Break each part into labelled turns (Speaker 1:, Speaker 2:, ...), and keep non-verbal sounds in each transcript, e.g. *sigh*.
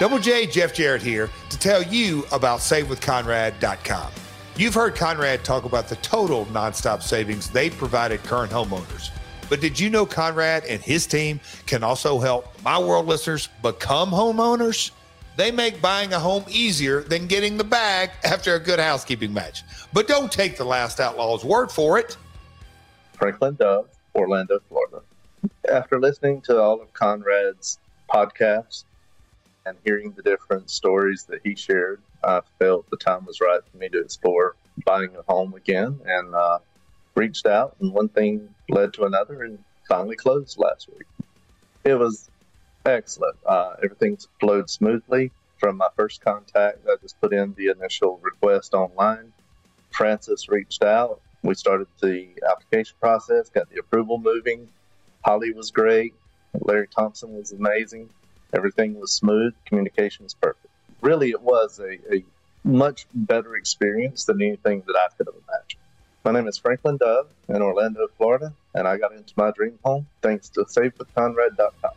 Speaker 1: Double J, Jeff Jarrett here to tell you about SaveWithConrad.com. You've heard Conrad talk about the total nonstop savings they provided current homeowners. But did you know Conrad and his team can also help my world listeners become homeowners? They make buying a home easier than getting the bag after a good housekeeping match. But don't take the last outlaw's word for it.
Speaker 2: Franklin Dove, Orlando, Florida. After listening to all of Conrad's podcasts, and hearing the different stories that he shared, I felt the time was right for me to explore buying a home again and uh, reached out. And one thing led to another and finally closed last week. It was excellent. Uh, everything flowed smoothly from my first contact. I just put in the initial request online. Francis reached out. We started the application process, got the approval moving. Holly was great. Larry Thompson was amazing. Everything was smooth, communication was perfect. Really, it was a, a much better experience than anything that I could have imagined. My name is Franklin Dove in Orlando, Florida, and I got into my dream home thanks to SaveWithConrad.com.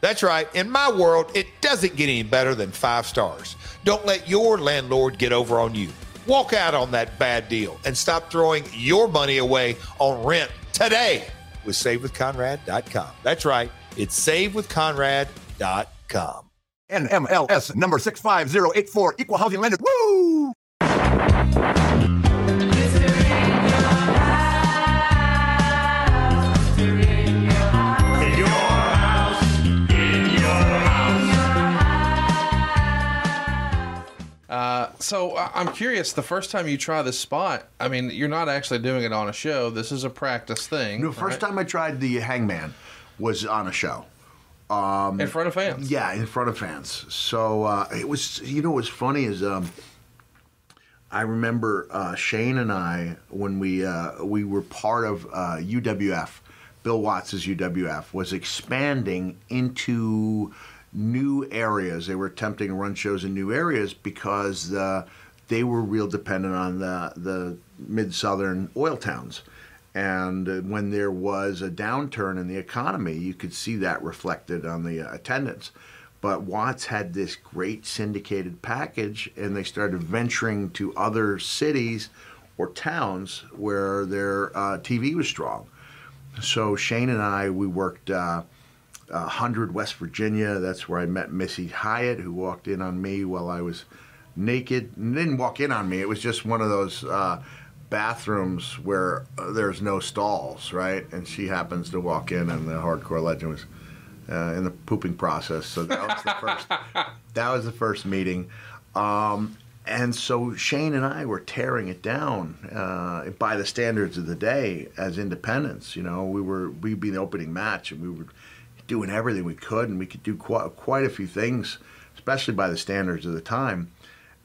Speaker 1: That's right. In my world, it doesn't get any better than five stars. Don't let your landlord get over on you. Walk out on that bad deal and stop throwing your money away on rent today with SaveWithConrad.com. That's right. It's SaveWithConrad.com. NMLS number 65084, equal housing lender. Woo!
Speaker 3: Uh, so I'm curious. The first time you try this spot, I mean, you're not actually doing it on a show. This is a practice thing.
Speaker 1: The no, first right? time I tried the hangman was on a show.
Speaker 3: Um, in front of fans.
Speaker 1: Yeah, in front of fans. So uh, it was, you know, what's funny is um, I remember uh, Shane and I when we uh, we were part of UWF. Uh, Bill Watts's UWF was expanding into new areas. They were attempting to run shows in new areas because uh, they were real dependent on the the mid southern oil towns. And uh, when there was a downturn in the economy, you could see that reflected on the uh, attendance. But Watts had this great syndicated package, and they started venturing to other cities or towns where their uh, TV was strong. So Shane and I, we worked uh, 100 uh, West Virginia. That's where I met Missy Hyatt, who walked in on me while I was naked. And didn't walk in on me. It was just one of those. Uh, bathrooms where uh, there's no stalls, right? And she happens to walk in, and the hardcore legend was uh, in the pooping process. So that was the first. *laughs* that was the first meeting. Um, and so Shane and I were tearing it down uh, by the standards of the day as independents. You know, we were we'd be the opening match, and we were doing everything we could, and we could do quite quite a few things, especially by the standards of the time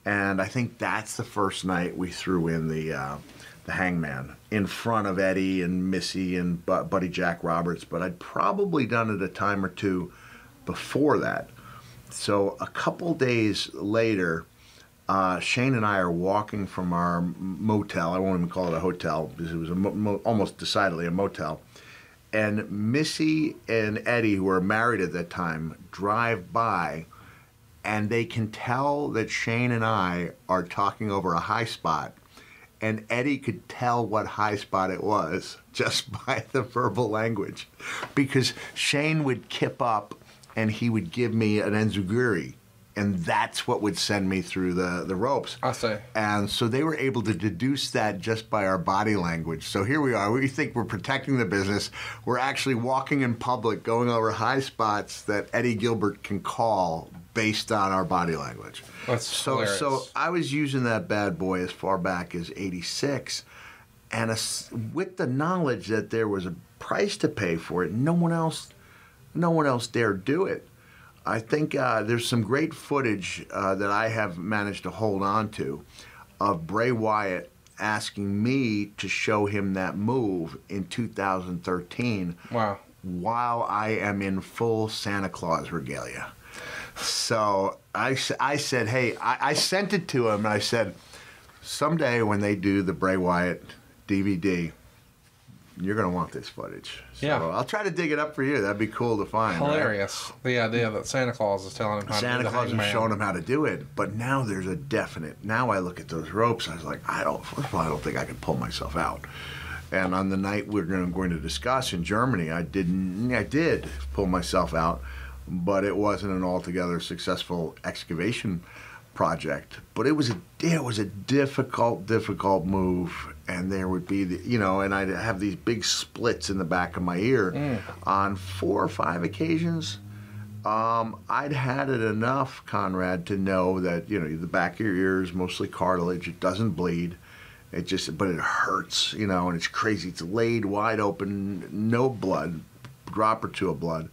Speaker 1: and I think that's the first night we threw in the uh, the Hangman in front of Eddie and Missy and Buddy Jack Roberts. But I'd probably done it a time or two before that. So a couple days later, uh, Shane and I are walking from our motel. I won't even call it a hotel because it was mo- mo- almost decidedly a motel. And Missy and Eddie, who were married at that time, drive by and they can tell that Shane and I are talking over a high spot. And Eddie could tell what high spot it was *laughs* just by the verbal language because Shane would kip up and he would give me an enziguri and that's what would send me through the, the ropes.
Speaker 3: I see.
Speaker 1: And so they were able to deduce that just by our body language. So here we are. We think we're protecting the business. We're actually walking in public, going over high spots that Eddie Gilbert can call based on our body language.
Speaker 3: That's so.
Speaker 1: Hilarious. So I was using that bad boy as far back as '86, and a, with the knowledge that there was a price to pay for it, no one else, no one else dared do it. I think uh, there's some great footage uh, that I have managed to hold on to of Bray Wyatt asking me to show him that move in 2013. Wow. While I am in full Santa Claus regalia. So I, I said, hey, I, I sent it to him and I said, someday when they do the Bray Wyatt DVD, you're going to want this footage. So yeah. I'll try to dig it up for you. That'd be cool to find.
Speaker 3: Hilarious. Right? The idea that Santa Claus is telling him
Speaker 1: how Santa to Claus is showing him how to do it. But now there's a definite. Now I look at those ropes. I was like, I don't. First of all, I don't think I can pull myself out. And on the night we're going to discuss in Germany, I didn't. I did pull myself out, but it wasn't an altogether successful excavation project. But it was a it was a difficult, difficult move, and there would be the, you know, and I'd have these big splits in the back of my ear. Mm. On four or five occasions, um, I'd had it enough, Conrad, to know that you know the back of your ear is mostly cartilage. It doesn't bleed. It just, but it hurts, you know, and it's crazy. It's laid wide open, no blood, drop or two of blood.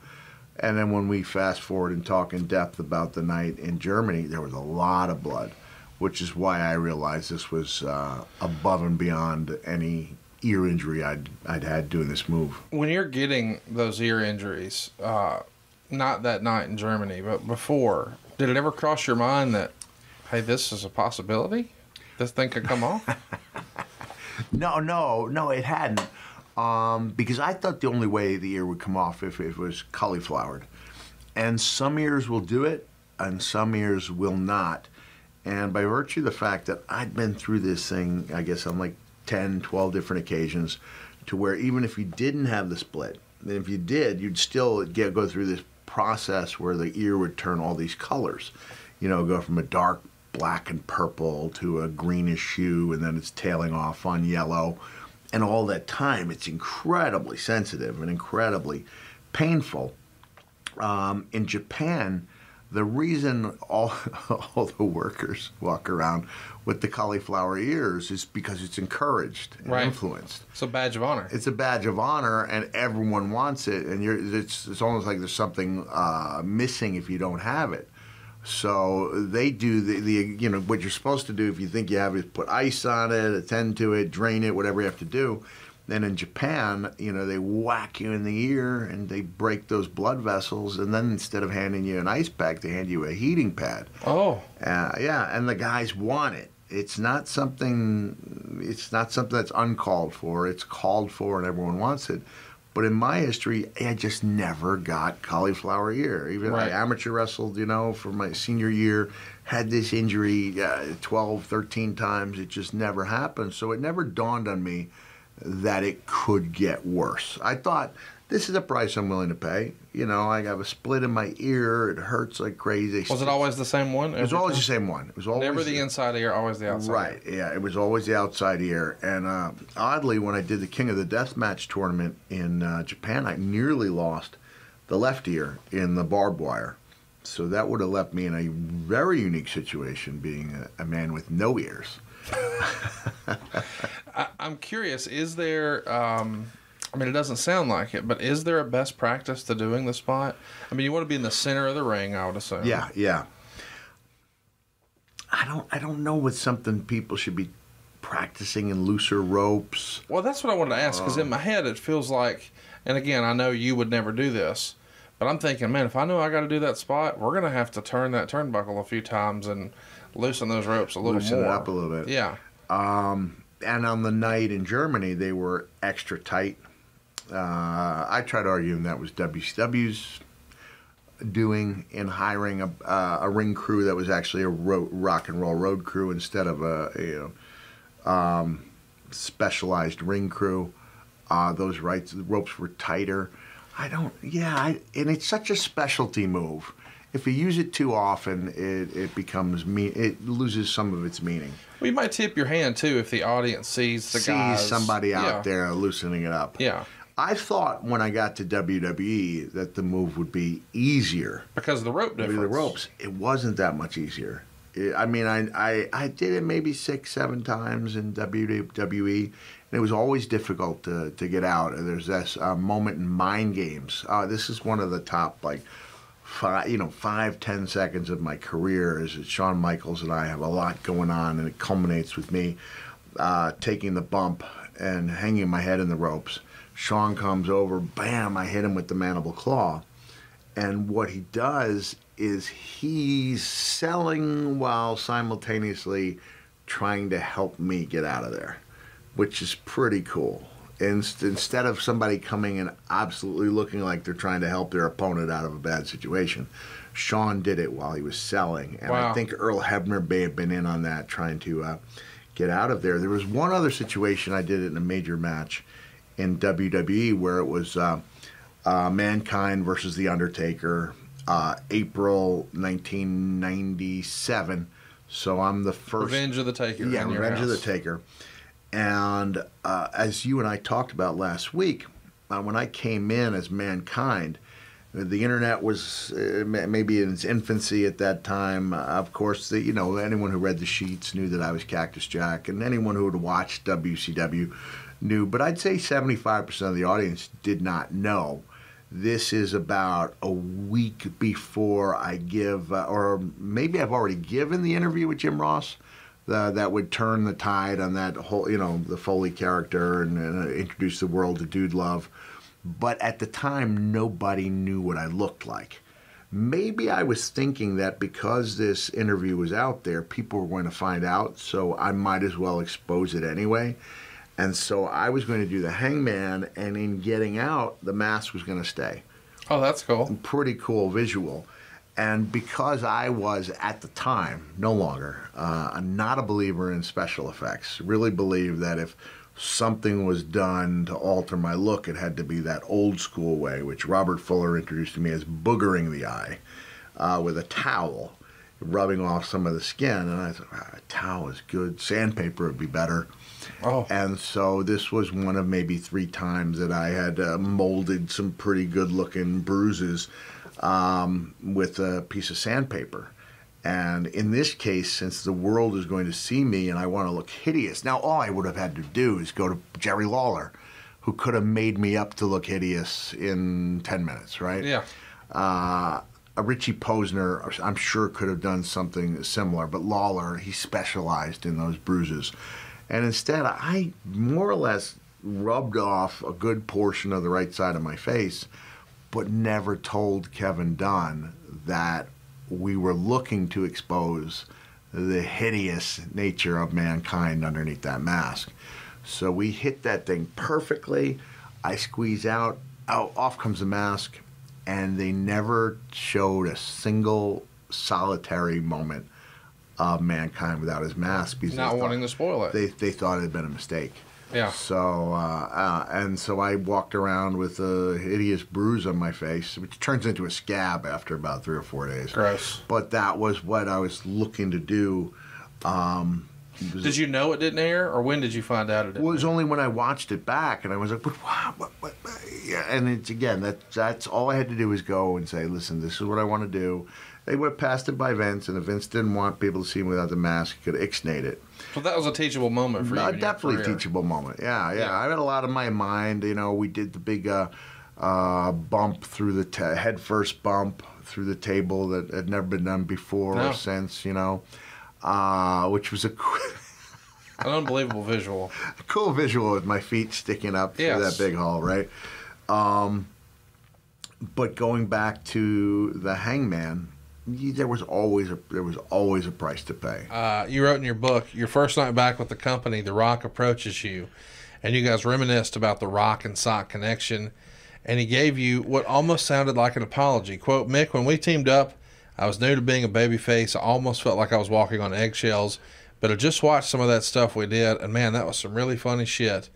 Speaker 1: And then when we fast forward and talk in depth about the night in Germany, there was a lot of blood which is why I realized this was uh, above and beyond any ear injury I'd I'd had doing this move.
Speaker 3: When you're getting those ear injuries, uh, not that night in Germany, but before, did it ever cross your mind that hey, this is a possibility? This thing could come off?
Speaker 1: *laughs* no, no, no, it hadn't. Um, because I thought the only way the ear would come off if it was cauliflowered. And some ears will do it, and some ears will not. And by virtue of the fact that I'd been through this thing, I guess on like 10, 12 different occasions, to where even if you didn't have the split, and if you did, you'd still get go through this process where the ear would turn all these colors. You know, go from a dark black and purple to a greenish hue, and then it's tailing off on yellow. And all that time, it's incredibly sensitive and incredibly painful. Um, in Japan, the reason all, *laughs* all the workers walk around with the cauliflower ears is because it's encouraged and right. influenced.
Speaker 3: It's a badge of honor.
Speaker 1: It's a badge of honor, and everyone wants it. And it's, it's almost like there's something uh, missing if you don't have it. So they do the, the you know what you're supposed to do if you think you have it, put ice on it, attend to it, drain it, whatever you have to do. Then in Japan, you know, they whack you in the ear and they break those blood vessels. And then instead of handing you an ice pack, they hand you a heating pad.
Speaker 3: Oh.
Speaker 1: Uh, yeah, and the guys want it. It's not something. It's not something that's uncalled for. It's called for, and everyone wants it. But in my history, I just never got cauliflower ear. Even right. I amateur wrestled, you know, for my senior year, had this injury uh, 12, 13 times. It just never happened. So it never dawned on me that it could get worse. I thought, this is a price I'm willing to pay. You know, I have a split in my ear. It hurts like
Speaker 3: crazy. Was it always the same one?
Speaker 1: It was always time? the same one. It was always
Speaker 3: never the, the inside ear, always the outside.
Speaker 1: Right.
Speaker 3: Ear.
Speaker 1: Yeah. It was always the outside ear. And uh, oddly, when I did the King of the Death Match tournament in uh, Japan, I nearly lost the left ear in the barbed wire. So that would have left me in a very unique situation, being a, a man with no ears. *laughs*
Speaker 3: I, am curious. Is there? Um, I mean, it doesn't sound like it, but is there a best practice to doing the spot? I mean, you want to be in the center of the ring, I would assume.
Speaker 1: Yeah, yeah. I don't. I don't know what something people should be practicing in looser ropes.
Speaker 3: Well, that's what I wanted to ask because in my head it feels like, and again, I know you would never do this, but I'm thinking, man, if I know I got to do that spot, we're gonna have to turn that turnbuckle a few times and loosen those ropes a little loosen more. it up
Speaker 1: a little bit.
Speaker 3: Yeah. Um,
Speaker 1: and on the night in Germany, they were extra tight. Uh, I tried arguing that was WCW's doing in hiring a, uh, a ring crew that was actually a ro- rock and roll road crew instead of a, a you know, um, specialized ring crew. Uh, those rights, ropes were tighter. I don't, yeah, I, and it's such a specialty move if you use it too often, it, it becomes me. It loses some of its meaning.
Speaker 3: Well, you might tip your hand too if the audience sees the sees guys,
Speaker 1: somebody out yeah. there loosening it up.
Speaker 3: Yeah.
Speaker 1: I thought when I got to WWE that the move would be easier
Speaker 3: because of the rope difference. The
Speaker 1: ropes. It wasn't that much easier. It, I mean, I, I I did it maybe six, seven times in WWE, and it was always difficult to, to get out. There's this uh, moment in mind games. Uh, this is one of the top like five, you know, five, ten seconds of my career is that Shawn Michaels and I have a lot going on, and it culminates with me uh, taking the bump and hanging my head in the ropes. Shawn comes over, bam, I hit him with the mandible claw. And what he does is he's selling while simultaneously trying to help me get out of there, which is pretty cool instead of somebody coming and absolutely looking like they're trying to help their opponent out of a bad situation, Shawn did it while he was selling, and wow. I think Earl Hebner may have been in on that, trying to uh, get out of there. There was one other situation I did it in a major match in WWE where it was uh, uh, Mankind versus The Undertaker, uh, April 1997. So I'm the first. Revenge of the Taker.
Speaker 3: Yeah,
Speaker 1: Revenge house. of the Taker. And uh, as you and I talked about last week, uh, when I came in as mankind, the internet was uh, maybe in its infancy at that time. Uh, of course, the, you know anyone who read the sheets knew that I was Cactus Jack, and anyone who had watched WCW knew. But I'd say 75% of the audience did not know. This is about a week before I give, uh, or maybe I've already given the interview with Jim Ross that would turn the tide on that whole, you know, the Foley character and, and uh, introduce the world to Dude Love. But at the time, nobody knew what I looked like. Maybe I was thinking that because this interview was out there, people were going to find out, so I might as well expose it anyway. And so I was going to do the hangman, and in getting out, the mask was going to stay.
Speaker 3: Oh, that's cool.
Speaker 1: Pretty cool visual. And because I was at the time, no longer, uh, not a believer in special effects, really believed that if something was done to alter my look, it had to be that old school way, which Robert Fuller introduced to me as boogering the eye uh, with a towel, rubbing off some of the skin. And I said, ah, a towel is good, sandpaper would be better. Oh. And so this was one of maybe three times that I had uh, molded some pretty good looking bruises um, with a piece of sandpaper. And in this case, since the world is going to see me and I want to look hideous, now all I would have had to do is go to Jerry Lawler, who could have made me up to look hideous in 10 minutes, right?
Speaker 3: Yeah.
Speaker 1: Uh, Richie Posner, I'm sure, could have done something similar, but Lawler, he specialized in those bruises. And instead, I more or less rubbed off a good portion of the right side of my face but never told Kevin Dunn that we were looking to expose the hideous nature of mankind underneath that mask. So we hit that thing perfectly. I squeeze out, out off comes the mask, and they never showed a single solitary moment of mankind without his mask.
Speaker 3: Because Not wanting to spoil it.
Speaker 1: They, they thought it had been a mistake.
Speaker 3: Yeah.
Speaker 1: So, uh, uh, and so I walked around with a hideous bruise on my face, which turns into a scab after about three or four days.
Speaker 3: Gross.
Speaker 1: But that was what I was looking to do. Um,
Speaker 3: did you know it didn't air, or when did you find out it?
Speaker 1: Didn't it was
Speaker 3: air?
Speaker 1: only when I watched it back, and I was like, "But wow, what, what, what? Yeah. And it's again that that's all I had to do was go and say, "Listen, this is what I want to do." They would have passed it by Vince, and if Vince didn't want people to see him without the mask, he could ixnate it.
Speaker 3: Well, that was a teachable moment for no,
Speaker 1: you.
Speaker 3: Definitely
Speaker 1: teachable moment. Yeah, yeah, yeah, I had a lot of my mind. You know, we did the big uh, uh, bump through the ta- head first bump through the table that had never been done before no. or since. You know, uh, which was a. *laughs*
Speaker 3: An unbelievable visual.
Speaker 1: cool visual with my feet sticking up yes. through that big hole, right? Um, but going back to the hangman, there was always a there was always a price to pay.
Speaker 3: Uh, you wrote in your book, your first night back with the company, The Rock approaches you, and you guys reminisced about the Rock and Sock connection, and he gave you what almost sounded like an apology. "Quote Mick, when we teamed up, I was new to being a baby face. I almost felt like I was walking on eggshells, but I just watched some of that stuff we did, and man, that was some really funny shit.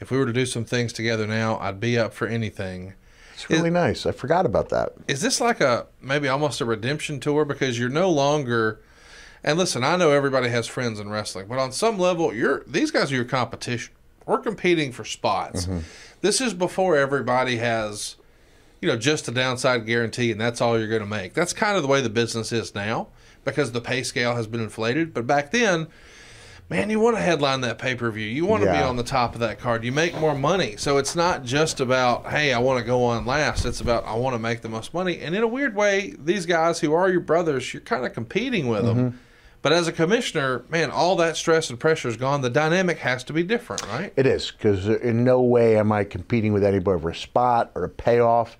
Speaker 3: If we were to do some things together now, I'd be up for anything."
Speaker 1: It's really is, nice. I forgot about that.
Speaker 3: Is this like a maybe almost a redemption tour because you're no longer and listen, I know everybody has friends in wrestling, but on some level, you're these guys are your competition. We're competing for spots. Mm-hmm. This is before everybody has, you know, just a downside guarantee, and that's all you're going to make. That's kind of the way the business is now because the pay scale has been inflated. But back then, man, you want to headline that pay per view. You want to yeah. be on the top of that card. You make more money. So it's not just about, hey, I want to go on last. It's about, I want to make the most money. And in a weird way, these guys who are your brothers, you're kind of competing with mm-hmm. them. But as a commissioner, man, all that stress and pressure is gone. The dynamic has to be different, right?
Speaker 1: It is, because in no way am I competing with anybody for a spot or a payoff.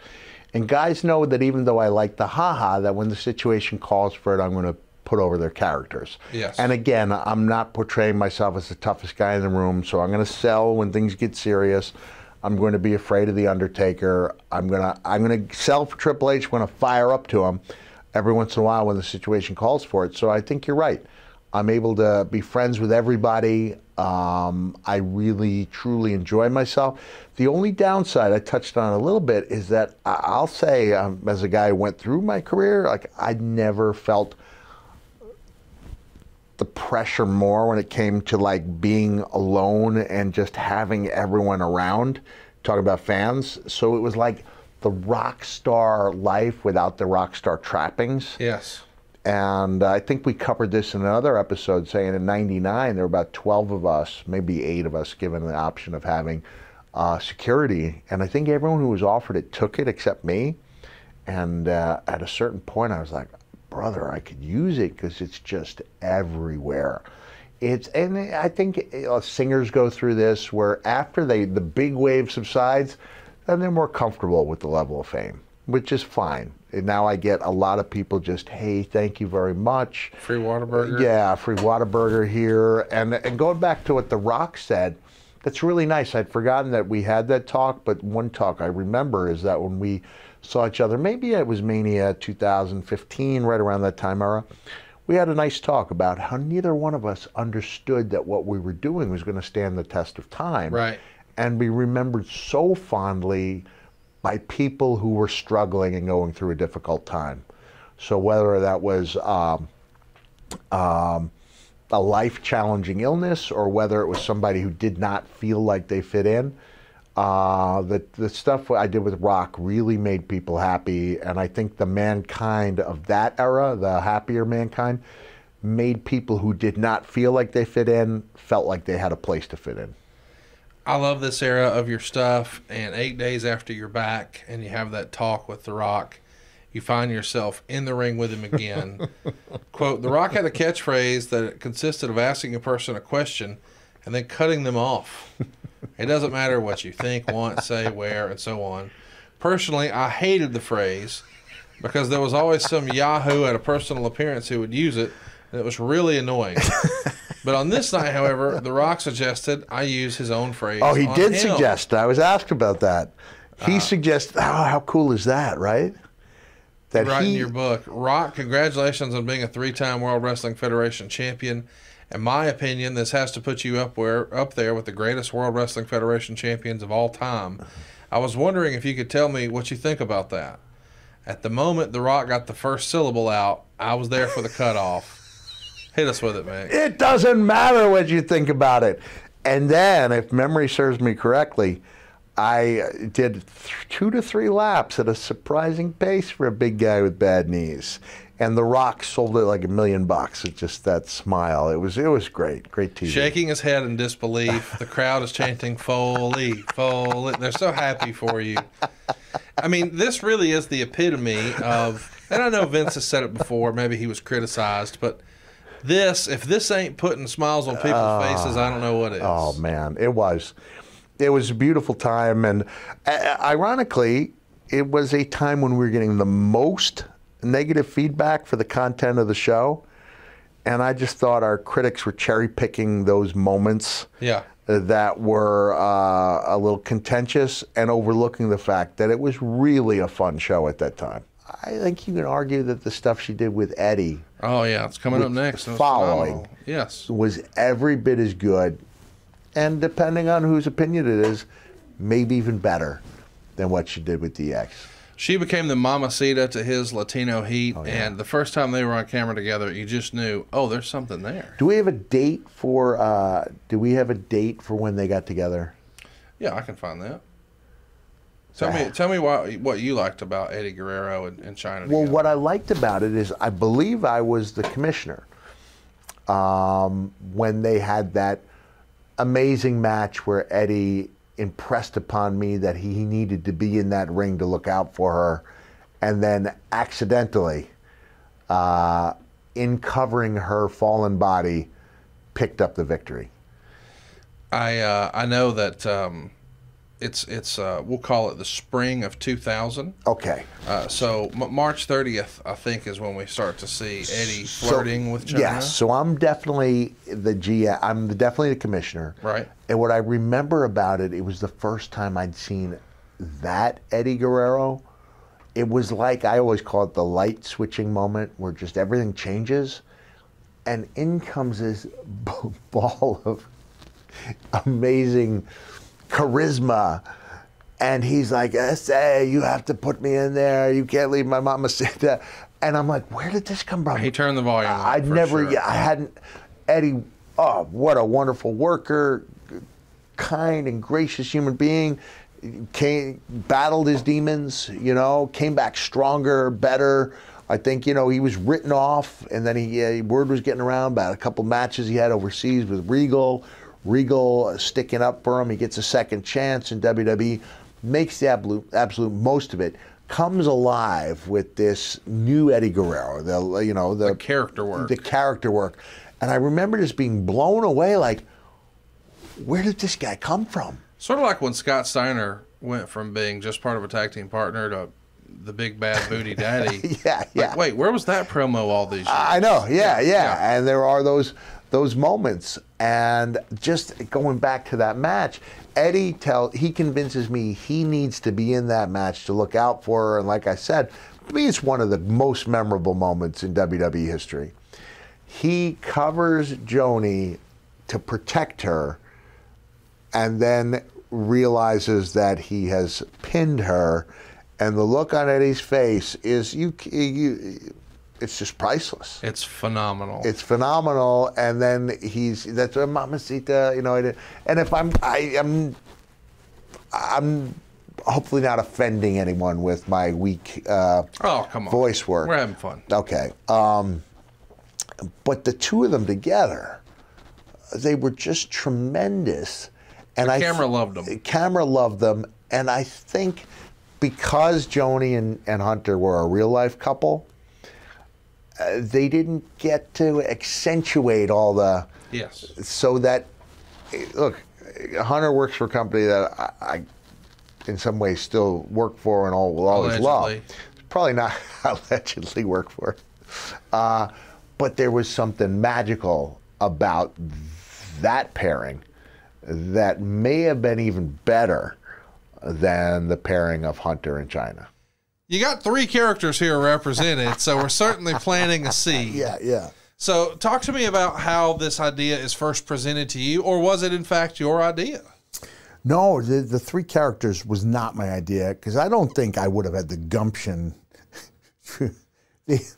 Speaker 1: And guys know that even though I like the haha, that when the situation calls for it, I'm going to put over their characters.
Speaker 3: Yes.
Speaker 1: And again, I'm not portraying myself as the toughest guy in the room, so I'm going to sell when things get serious. I'm going to be afraid of the Undertaker. I'm going to I'm going to sell for Triple H I'm going to fire up to him every once in a while when the situation calls for it. So I think you're right. I'm able to be friends with everybody. Um, I really, truly enjoy myself. The only downside I touched on a little bit is that I'll say, um, as a guy who went through my career, like I never felt the pressure more when it came to like being alone and just having everyone around talking about fans so it was like the rock star life without the rock star trappings
Speaker 3: yes
Speaker 1: and uh, i think we covered this in another episode saying in 99 there were about 12 of us maybe 8 of us given the option of having uh, security and i think everyone who was offered it took it except me and uh, at a certain point i was like brother, I could use it because it's just everywhere. It's and I think uh, singers go through this where after they the big wave subsides, then they're more comfortable with the level of fame, which is fine. And now I get a lot of people just, hey, thank you very much.
Speaker 3: Free Whataburger.
Speaker 1: Yeah, free Whataburger here. And and going back to what The Rock said, that's really nice. I'd forgotten that we had that talk, but one talk I remember is that when we saw each other. Maybe it was Mania 2015, right around that time era. We had a nice talk about how neither one of us understood that what we were doing was going to stand the test of time. Right. And be remembered so fondly by people who were struggling and going through a difficult time. So whether that was um, um, a life challenging illness or whether it was somebody who did not feel like they fit in, uh, the, the stuff I did with rock really made people happy, and I think the mankind of that era, the happier mankind, made people who did not feel like they fit in felt like they had a place to fit in.
Speaker 3: I love this era of your stuff, and eight days after you're back and you have that talk with The Rock, you find yourself in the ring with him again. *laughs* Quote The Rock had a catchphrase that consisted of asking a person a question and then cutting them off. *laughs* It doesn't matter what you think, want, say, where, and so on. Personally, I hated the phrase because there was always some Yahoo at a personal appearance who would use it, and it was really annoying. but on this night, however, The Rock suggested I use his own phrase.
Speaker 1: Oh, he did him. suggest. I was asked about that. He uh, suggested, oh, how cool is that, right?
Speaker 3: That right he... in your book. Rock, congratulations on being a three time World Wrestling Federation champion in my opinion, this has to put you up where up there with the greatest World Wrestling Federation champions of all time. I was wondering if you could tell me what you think about that. At the moment The Rock got the first syllable out, I was there for the cutoff. Hit us with it, man.
Speaker 1: It doesn't matter what you think about it. And then, if memory serves me correctly, I did th- two to three laps at a surprising pace for a big guy with bad knees and The Rock sold it like a million bucks. It's just that smile. It was it was great, great TV.
Speaker 3: Shaking his head in disbelief, the crowd is chanting *laughs* "Foley, Foley." They're so happy for you. I mean, this really is the epitome of. And I know Vince has said it before. Maybe he was criticized, but this, if this ain't putting smiles on people's uh, faces, I don't know what is.
Speaker 1: Oh man, it was. It was a beautiful time, and uh, ironically, it was a time when we were getting the most negative feedback for the content of the show. And I just thought our critics were cherry picking those moments
Speaker 3: yeah.
Speaker 1: that were uh, a little contentious and overlooking the fact that it was really a fun show at that time. I think you can argue that the stuff she did with Eddie.
Speaker 3: Oh yeah, it's coming up next.
Speaker 1: Following, yes, was every bit as good, and depending on whose opinion it is, maybe even better than what she did with DX.
Speaker 3: She became the mamacita to his Latino heat, oh, yeah. and the first time they were on camera together, you just knew, oh, there's something there.
Speaker 1: Do we have a date for? Uh, do we have a date for when they got together?
Speaker 3: Yeah, I can find that. Tell me, tell me why, what you liked about Eddie Guerrero and, and Chyna.
Speaker 1: Well, together. what I liked about it is I believe I was the commissioner um, when they had that amazing match where Eddie impressed upon me that he needed to be in that ring to look out for her. And then accidentally, uh, in covering her fallen body, picked up the victory.
Speaker 3: I uh, I know that um, it's it's uh, we'll call it the spring of 2000.
Speaker 1: Okay.
Speaker 3: Uh, so M- March 30th, I think, is when we start to see Eddie flirting so, with Chyna. Yes. Yeah,
Speaker 1: so I'm definitely the G. I'm definitely the commissioner.
Speaker 3: Right.
Speaker 1: And what I remember about it, it was the first time I'd seen that Eddie Guerrero. It was like I always call it the light switching moment, where just everything changes, and in comes this b- *laughs* ball of amazing charisma. And he's like, say you have to put me in there. You can't leave my mama sit there. And I'm like, where did this come from?
Speaker 3: He turned the volume. I,
Speaker 1: would never, sure. I hadn't. Eddie, oh, what a wonderful worker, kind and gracious human being. Came, battled his demons, you know, came back stronger, better. I think you know he was written off, and then he uh, word was getting around about a couple matches he had overseas with Regal. Regal sticking up for him. He gets a second chance in WWE, makes the absolute, absolute most of it. Comes alive with this new Eddie Guerrero, the you know the,
Speaker 3: the character work,
Speaker 1: the character work, and I remember just being blown away. Like, where did this guy come from?
Speaker 3: Sort of like when Scott Steiner went from being just part of a tag team partner to the big bad booty *laughs* daddy. yeah, like,
Speaker 1: yeah.
Speaker 3: Wait, where was that promo all these years? I
Speaker 1: know. Yeah, yeah, yeah, And there are those those moments. And just going back to that match, Eddie tell he convinces me he needs to be in that match to look out for her. And like I said, for me, it's one of the most memorable moments in WWE history. He covers Joanie to protect her, and then realizes that he has pinned her. And the look on Eddie's face is you, you it's just priceless.
Speaker 3: It's phenomenal.
Speaker 1: It's phenomenal, and then he's that's a mamacita, you know. And if I'm, I am, I'm hopefully not offending anyone with my weak uh,
Speaker 3: oh come on
Speaker 1: voice work.
Speaker 3: We're having fun.
Speaker 1: Okay, um, but the two of them together, they were just tremendous,
Speaker 3: and the I camera loved them.
Speaker 1: Camera loved them, and I think because Joanie and, and Hunter were a real life couple uh, they didn't get to accentuate all
Speaker 3: the
Speaker 1: yes so that look hunter works for a company that i, I in some ways still work for and all will always allegedly. love probably not *laughs* allegedly work for uh, but there was something magical about that pairing that may have been even better than the pairing of hunter and chyna
Speaker 3: you got three characters here represented, so we're certainly planting a seed.
Speaker 1: Yeah, yeah.
Speaker 3: So, talk to me about how this idea is first presented to you, or was it in fact your idea?
Speaker 1: No, the, the three characters was not my idea because I don't think I would have had the gumption. *laughs*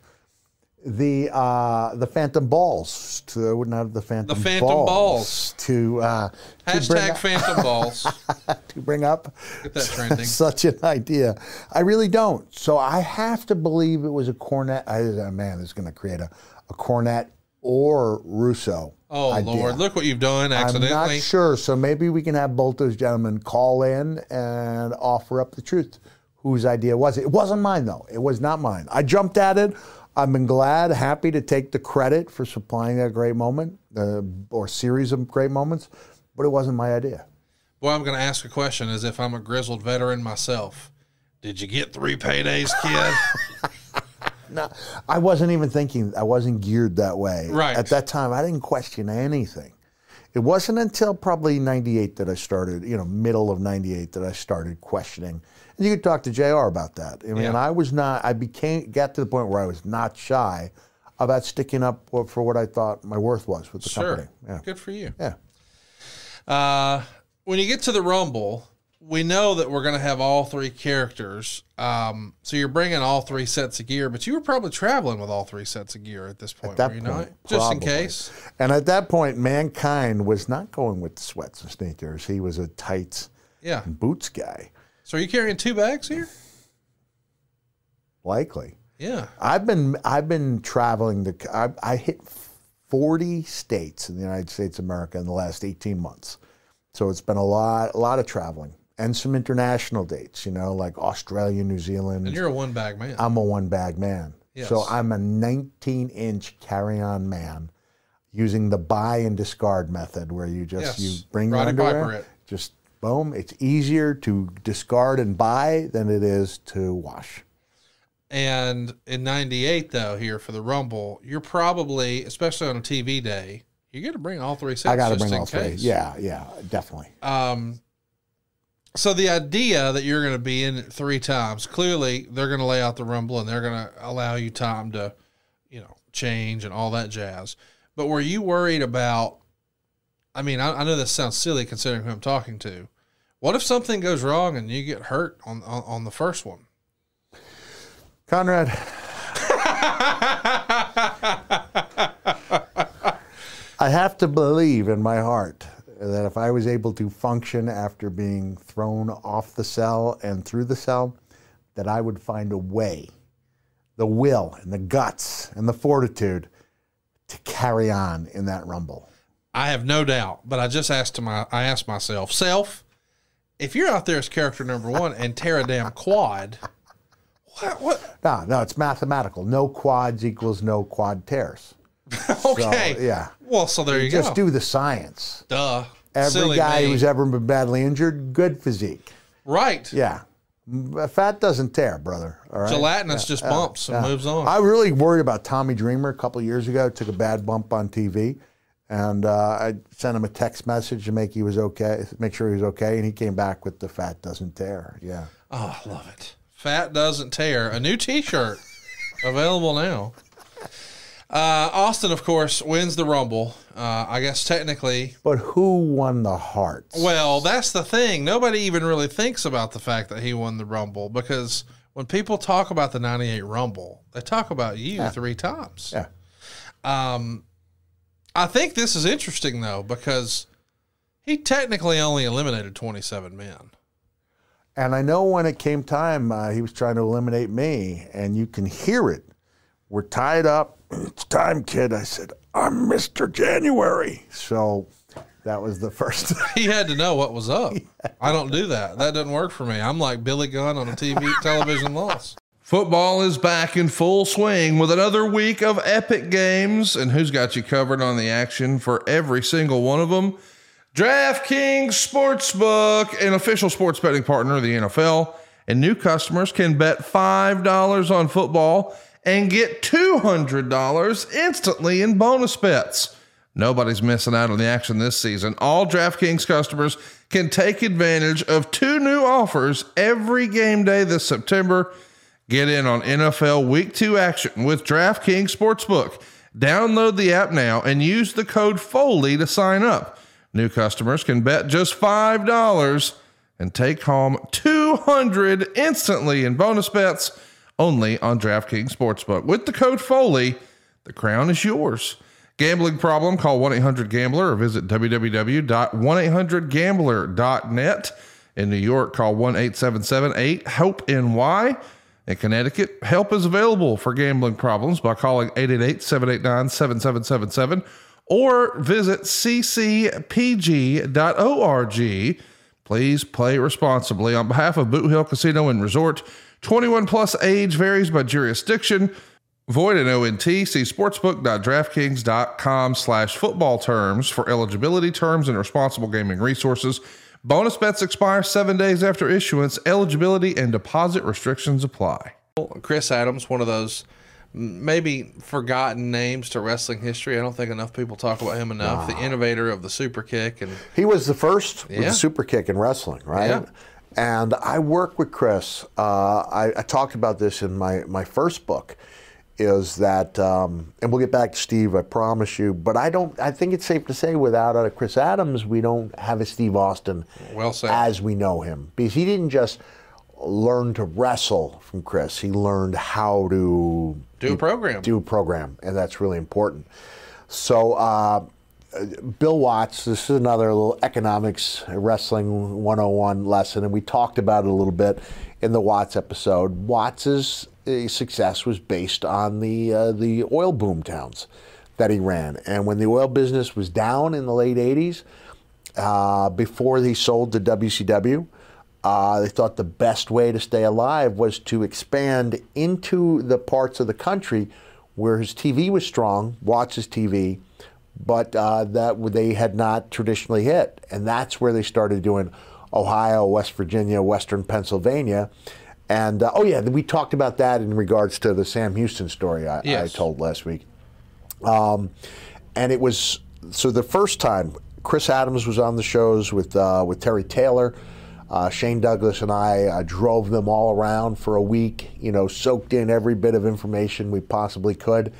Speaker 1: the uh, the phantom balls. To, I wouldn't have the phantom the phantom balls, balls.
Speaker 3: to uh, hashtag to phantom up, balls
Speaker 1: *laughs* to bring up
Speaker 3: *laughs* such
Speaker 1: an idea. I really don't. So I have to believe it was a Cornette. I, uh, man, this is going to create a a Cornette or Russo.
Speaker 3: Oh idea. Lord, look what you've done accidentally. I'm not
Speaker 1: sure. So maybe we can have both those gentlemen call in and offer up the truth. Whose idea was it? It wasn't mine though. It was not mine. I jumped at it. I've been glad, happy to take the credit for supplying that great moment uh, or series of great moments, but it wasn't my idea.
Speaker 3: Well, I'm going to ask a question as if I'm a grizzled veteran myself. Did you get three paydays,
Speaker 1: kid? *laughs* no, I wasn't even thinking. I wasn't geared that way.
Speaker 3: Right.
Speaker 1: At that time, I didn't question anything. It wasn't until probably 98 that I started, you know, middle of 98 that I started questioning – you could talk to JR about that. I mean, yeah. I was not, I became, got to the point where I was not shy about sticking up for what I thought my worth was with the
Speaker 3: sure. company. Yeah. Good for you.
Speaker 1: Yeah.
Speaker 3: Uh, when you get to the Rumble, we know that we're going to have all three characters. Um, so you're bringing all three sets of gear, but you were probably traveling with all three sets of gear at this point, at
Speaker 1: point not?
Speaker 3: Just in case.
Speaker 1: And at that point, mankind was not going with sweats and sneakers. He was a tights yeah. boots guy.
Speaker 3: So are you carrying two bags here?
Speaker 1: Likely.
Speaker 3: Yeah. I've
Speaker 1: been I've been traveling the I, I hit 40 states in the United States of America in the last 18 months. So it's been a lot a lot of traveling and some international dates, you know, like Australia, New Zealand.
Speaker 3: And you're a one bag man. I'm
Speaker 1: a one bag man. Yes. So I'm a 19 inch carry on man using the buy and discard method where you just yes. you bring Roddy your underwear, just Boom. It's easier to discard and buy than it is to wash.
Speaker 3: And in 98, though, here for the Rumble, you're probably, especially on a TV day, you're going to bring all three sets.
Speaker 1: I got
Speaker 3: to
Speaker 1: bring all case. three. Yeah, yeah, definitely. Um,
Speaker 3: so the idea that you're going to be in three times, clearly they're going to lay out the Rumble and they're going to allow you time to, you know, change and all that jazz. But were you worried about I mean, I, I, know this sounds silly considering who I'm talking to. What if something goes wrong and you get hurt on on, on the first one?
Speaker 1: Conrad. I have to believe in my heart that if I was able to function after being thrown off the cell and through the cell, that I would find a way, the will and the guts and the fortitude to carry on in that rumble.
Speaker 3: I have no doubt, but I just asked to my I asked myself, self, if you're out there as character number one and tear a damn quad,
Speaker 1: what what *laughs* No, no, it's mathematical. No quads equals no quad tears.
Speaker 3: *laughs* okay. So,
Speaker 1: yeah.
Speaker 3: Well, so there you, you go.
Speaker 1: Just do the science.
Speaker 3: Duh.
Speaker 1: Every Silly guy me. who's ever been badly injured, good physique.
Speaker 3: Right.
Speaker 1: Yeah. Fat doesn't tear, brother.
Speaker 3: All right? Gelatinous yeah, just bumps and yeah. moves on.
Speaker 1: I really worried about Tommy Dreamer a couple years ago. Took a bad bump on TV. And uh, I sent him a text message to make he was okay, make sure he was okay, and he came back with the fat doesn't tear. Yeah.
Speaker 3: Oh, I love it. Fat doesn't tear. A new T-shirt *laughs* available now. Uh, Austin, of course, wins the Rumble. Uh, I guess technically.
Speaker 1: But who won the hearts?
Speaker 3: Well, that's the thing. Nobody even really thinks about the fact that he won the Rumble because when people talk about the 98 Rumble, they talk about you yeah. three times.
Speaker 1: Yeah. Um,
Speaker 3: I think this is interesting though because he technically only eliminated 27 men.
Speaker 1: And I know when it came time, uh, he was trying to eliminate me, and you can hear it. We're tied up. *clears throat* It's time, kid. I said, I'm Mr. January. So that was the first.
Speaker 3: *laughs* he had to know what was up. I don't do that. That doesn't work for me. I'm like Billy Gunn on a TV *laughs* television loss.
Speaker 4: Football is back in full swing with another week of epic games. And who's got you covered on the action for every single one of them? DraftKings Sportsbook, an official sports betting partner of the NFL. And new customers can bet $5 on football and get $200 instantly in bonus bets. Nobody's missing out on the action this season. All DraftKings customers can take advantage of two new offers every game day this September. Get in on NFL Week 2 action with DraftKings Sportsbook. Download the app now and use the code FOLEY to sign up. New customers can bet just $5 and take home 200 instantly in bonus bets only on DraftKings Sportsbook. With the code FOLEY, the crown is yours. Gambling problem? Call 1-800-GAMBLER or visit www.1800gambler.net. In New York, call 1-877-8-HOPE-NY. In Connecticut, help is available for gambling problems by calling 888 789 7777 or visit ccpg.org. Please play responsibly. On behalf of Boot Hill Casino and Resort, 21 plus age varies by jurisdiction. Void in ONT. See sportsbook.draftkings.com slash football terms for eligibility terms and responsible gaming resources. Bonus bets expire seven days after issuance. Eligibility and deposit restrictions apply.
Speaker 3: Chris Adams, one of those maybe forgotten names to wrestling history. I don't think enough people talk about him enough. Wow. The innovator of the super kick, and
Speaker 1: he was the first yeah. with the super kick in wrestling, right? Yeah. And I work with Chris. Uh, I, I talked about this in my my first book is that, um, and we'll get back to Steve, I promise you. But I don't. I think it's safe to say, without uh, Chris Adams, we don't have a Steve Austin well as we know him, because he didn't just learn to wrestle from Chris. He learned how to
Speaker 3: do a program, do
Speaker 1: a program, and that's really important. So. Uh, Bill Watts, this is another little economics wrestling 101 lesson, and we talked about it a little bit in the Watts episode. Watts is uh, success was based on the uh, the oil boom towns that he ran. And when the oil business was down in the late '80s, uh, before he sold to WCW, uh, they thought the best way to stay alive was to expand into the parts of the country where his TV was strong, Watts' TV, but uh, that they had not traditionally hit, and that's where they started doing Ohio, West Virginia, Western Pennsylvania and uh, oh yeah, we talked about that in regards to the Sam Houston story I, yes. I told last week. Um, and it was so the first time Chris Adams was on the shows with uh, with Terry Taylor, uh, Shane Douglas, and I uh, drove them all around for a week. You know, soaked in every bit of information we possibly could.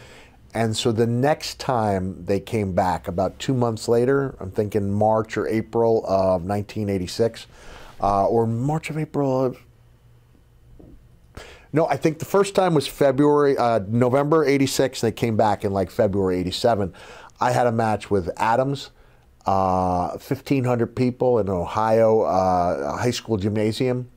Speaker 1: And so the next time they came back, about two months later, I'm thinking March or April of 1986, uh, or March of April of no, I think the first time was February, uh, November '86. and They came back in like February '87. I had a match with Adams, uh, 1,500 people in Ohio uh, high school gymnasium,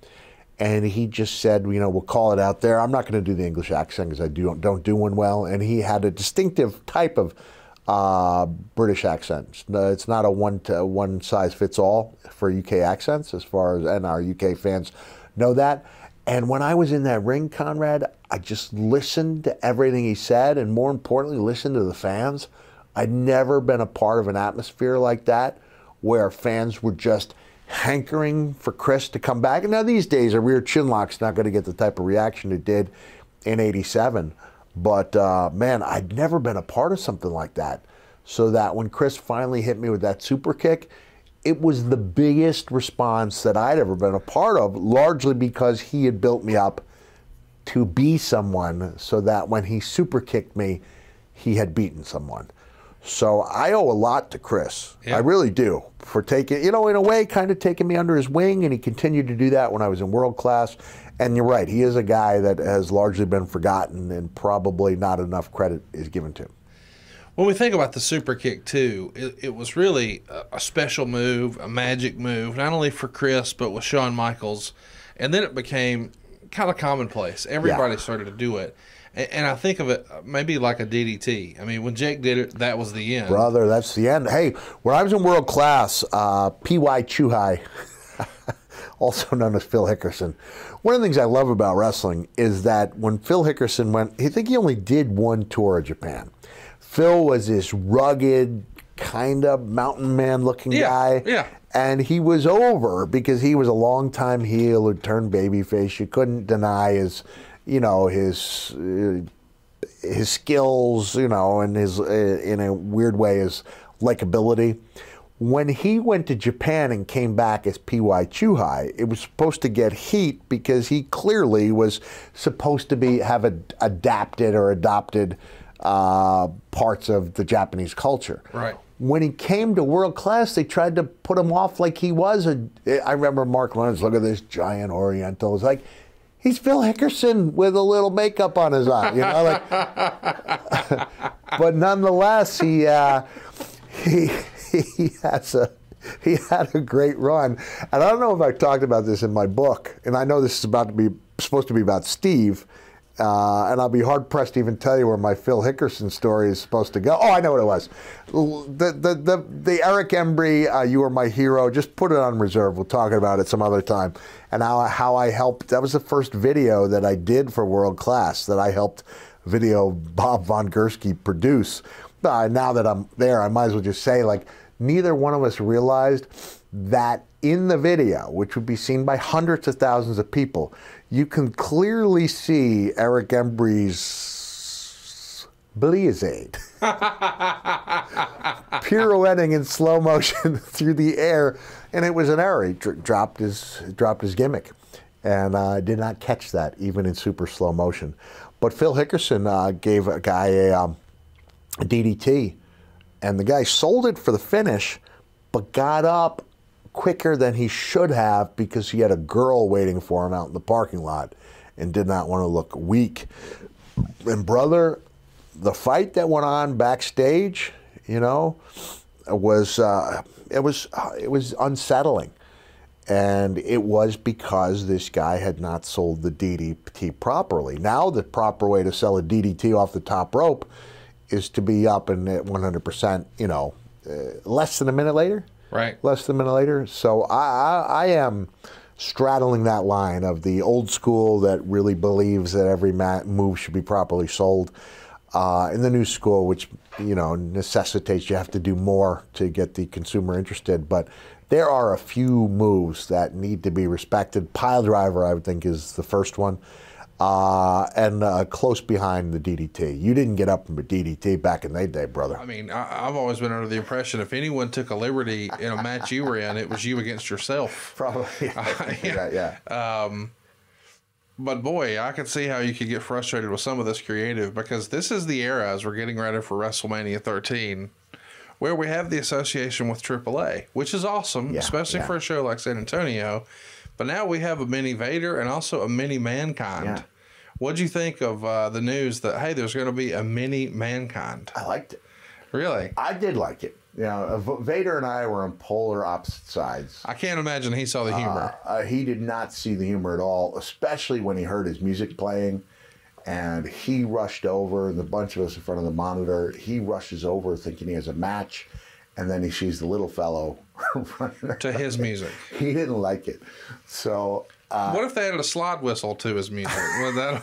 Speaker 1: and he just said, you know, we'll call it out there. I'm not going to do the English accent because I do, don't do one well. And he had a distinctive type of uh, British accent. It's not a one to, one size fits all for UK accents, as far as and our UK fans know that. And when I was in that ring, Conrad, I just listened to everything he said, and more importantly, listened to the fans. I'd never been a part of an atmosphere like that where fans were just hankering for Chris to come back. And now these days, a rear chinlock's not going to get the type of reaction it did in 87. But uh, man, I'd never been a part of something like that. So that when Chris finally hit me with that super kick, it was the biggest response that I'd ever been a part of, largely because he had built me up to be someone so that when he super kicked me, he had beaten someone. So I owe a lot to Chris. Yeah. I really do for taking, you know, in a way, kind of taking me under his wing, and he continued to do that when I was in world class. And you're right, he is a guy that has largely been forgotten, and probably not enough credit is given to him.
Speaker 3: When we think about the super kick too, it, it was really a, a special move, a magic move, not only for Chris but with Shawn Michaels, and then it became kind of commonplace. Everybody yeah. started to do it. And, I think of it uh, maybe like a DDT. I mean, when Jake did it, that was the end.
Speaker 1: Brother, that's the end. Hey, when I was in world class, uh, P.Y. Chuhai, *laughs* also known as Phil Hickerson, one of the things I love about wrestling is that when Phil Hickerson went, I think he only did one tour of Japan. Phil was this rugged, kind of mountain man looking yeah, guy.
Speaker 3: Yeah.
Speaker 1: And he was over because he was a long-time heel who turned babyface. You couldn't deny his, you know, his uh, his skills, you know, and his uh, in a weird way his likability. When he went to Japan and came back as PY Chuhai, it was supposed to get heat because he clearly was supposed to be have adapted or adopted uh, parts of the Japanese culture.
Speaker 3: Right.
Speaker 1: When he came to world class, they tried to put him off like he was. A, I remember Mark Leonard's, look at this giant Oriental. It's like, he's Phil Hickerson with a little makeup on his eye, you know. Like, *laughs* but nonetheless, he uh, he *laughs* he has a he had a great run, and I don't know if I talked about this in my book, and I know this is about to be supposed to be about Steve, uh, and I'll be hard pressed to even tell you where my Phil Hickerson story is supposed to go. Oh, I know what it was. The the the, the Eric Embry, uh, you were my hero. Just put it on reserve. We'll talk about it some other time. And how how I helped. That was the first video that I did for World Class that I helped video Bob Von Gersky produce. Uh, now that I'm there, I might as well just say like neither one of us realized that in the video, which would be seen by hundreds of thousands of people, you can clearly see Eric Embry's blizzard *laughs* pirouetting in slow motion *laughs* through the air, and it was an error. He dropped his dropped his gimmick, and I uh, did not catch that even in super slow motion. But Phil Hickerson uh, gave a guy a, um, a DDT, and the guy sold it for the finish, but got up quicker than he should have because he had a girl waiting for him out in the parking lot and did not want to look weak. And, brother, the fight that went on backstage, you know, was uh, it was uh, it was unsettling, and it was because this guy had not sold the DDT properly. Now the proper way to sell a DDT off the top rope is to be up and at 100%, you know, uh, less than a minute later
Speaker 3: right.
Speaker 1: less than a minute later. So I, I, I am straddling that line of the old school that really believes that every move should be properly sold, uh, and the new school, which you know necessitates you have to do more to get the consumer interested. But there are a few moves that need to be respected. Pile driver, I would think, is the first one uh, and uh, close behind the DDT. You didn't get up from the DDT back in that day, brother. I
Speaker 3: mean, I, have always been under the impression if anyone took a liberty in a match you were in, it was you against yourself.
Speaker 1: *laughs* Probably. Uh, *laughs*
Speaker 3: yeah. yeah. yeah. Um, but boy, I can see how you could get frustrated with some of this creative because this is the era as we're getting ready for WrestleMania 13 where we have the association with AAA, which is awesome, yeah, especially yeah. for a show like San Antonio. But now we have a mini Vader and also a mini Mankind. Yeah. What do you think of uh, the news that hey, there's going to be a mini Mankind?
Speaker 1: I liked it.
Speaker 3: Really,
Speaker 1: I did like it. You know, uh, Vader and I were on polar opposite sides.
Speaker 3: I can't imagine he saw the humor.
Speaker 1: Uh, uh, he did not see the humor at all, especially when he heard his music playing. And he rushed over, and the bunch of us in front of the monitor. He rushes over thinking he has a match, and then he sees the little fellow
Speaker 3: to his music.
Speaker 1: *laughs* He didn't like it. So
Speaker 3: uh, what if they added a slide whistle to his music? Would that?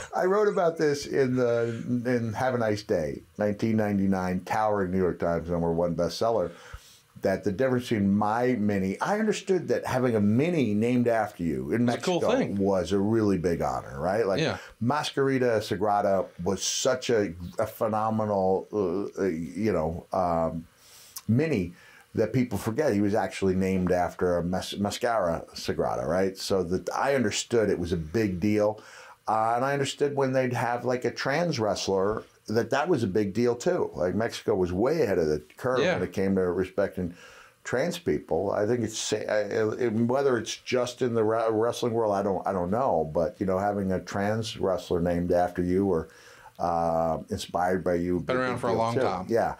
Speaker 1: *laughs* I wrote about this in the in Have a Nice Day, 1999, towering New York Times number one bestseller. That the difference between my mini, I understood that having a mini named after you in Mexico a cool was a really big honor, right? Like yeah. Mascarita Sagrada was such a, a phenomenal, uh, uh you know, um, mini that people forget. He was actually named after a mas- mascara sagrada, right? So that I understood it was a big deal. Uh, and I understood when they'd have like a trans wrestler that that was a big deal too. Like Mexico was way ahead of the curve yeah. when it came to respecting trans people. I think it's whether it's just in the wrestling world, I don't I don't know, but you know, having a trans wrestler named after you or uh, inspired by you,
Speaker 3: been around for a long too. time.
Speaker 1: Yeah.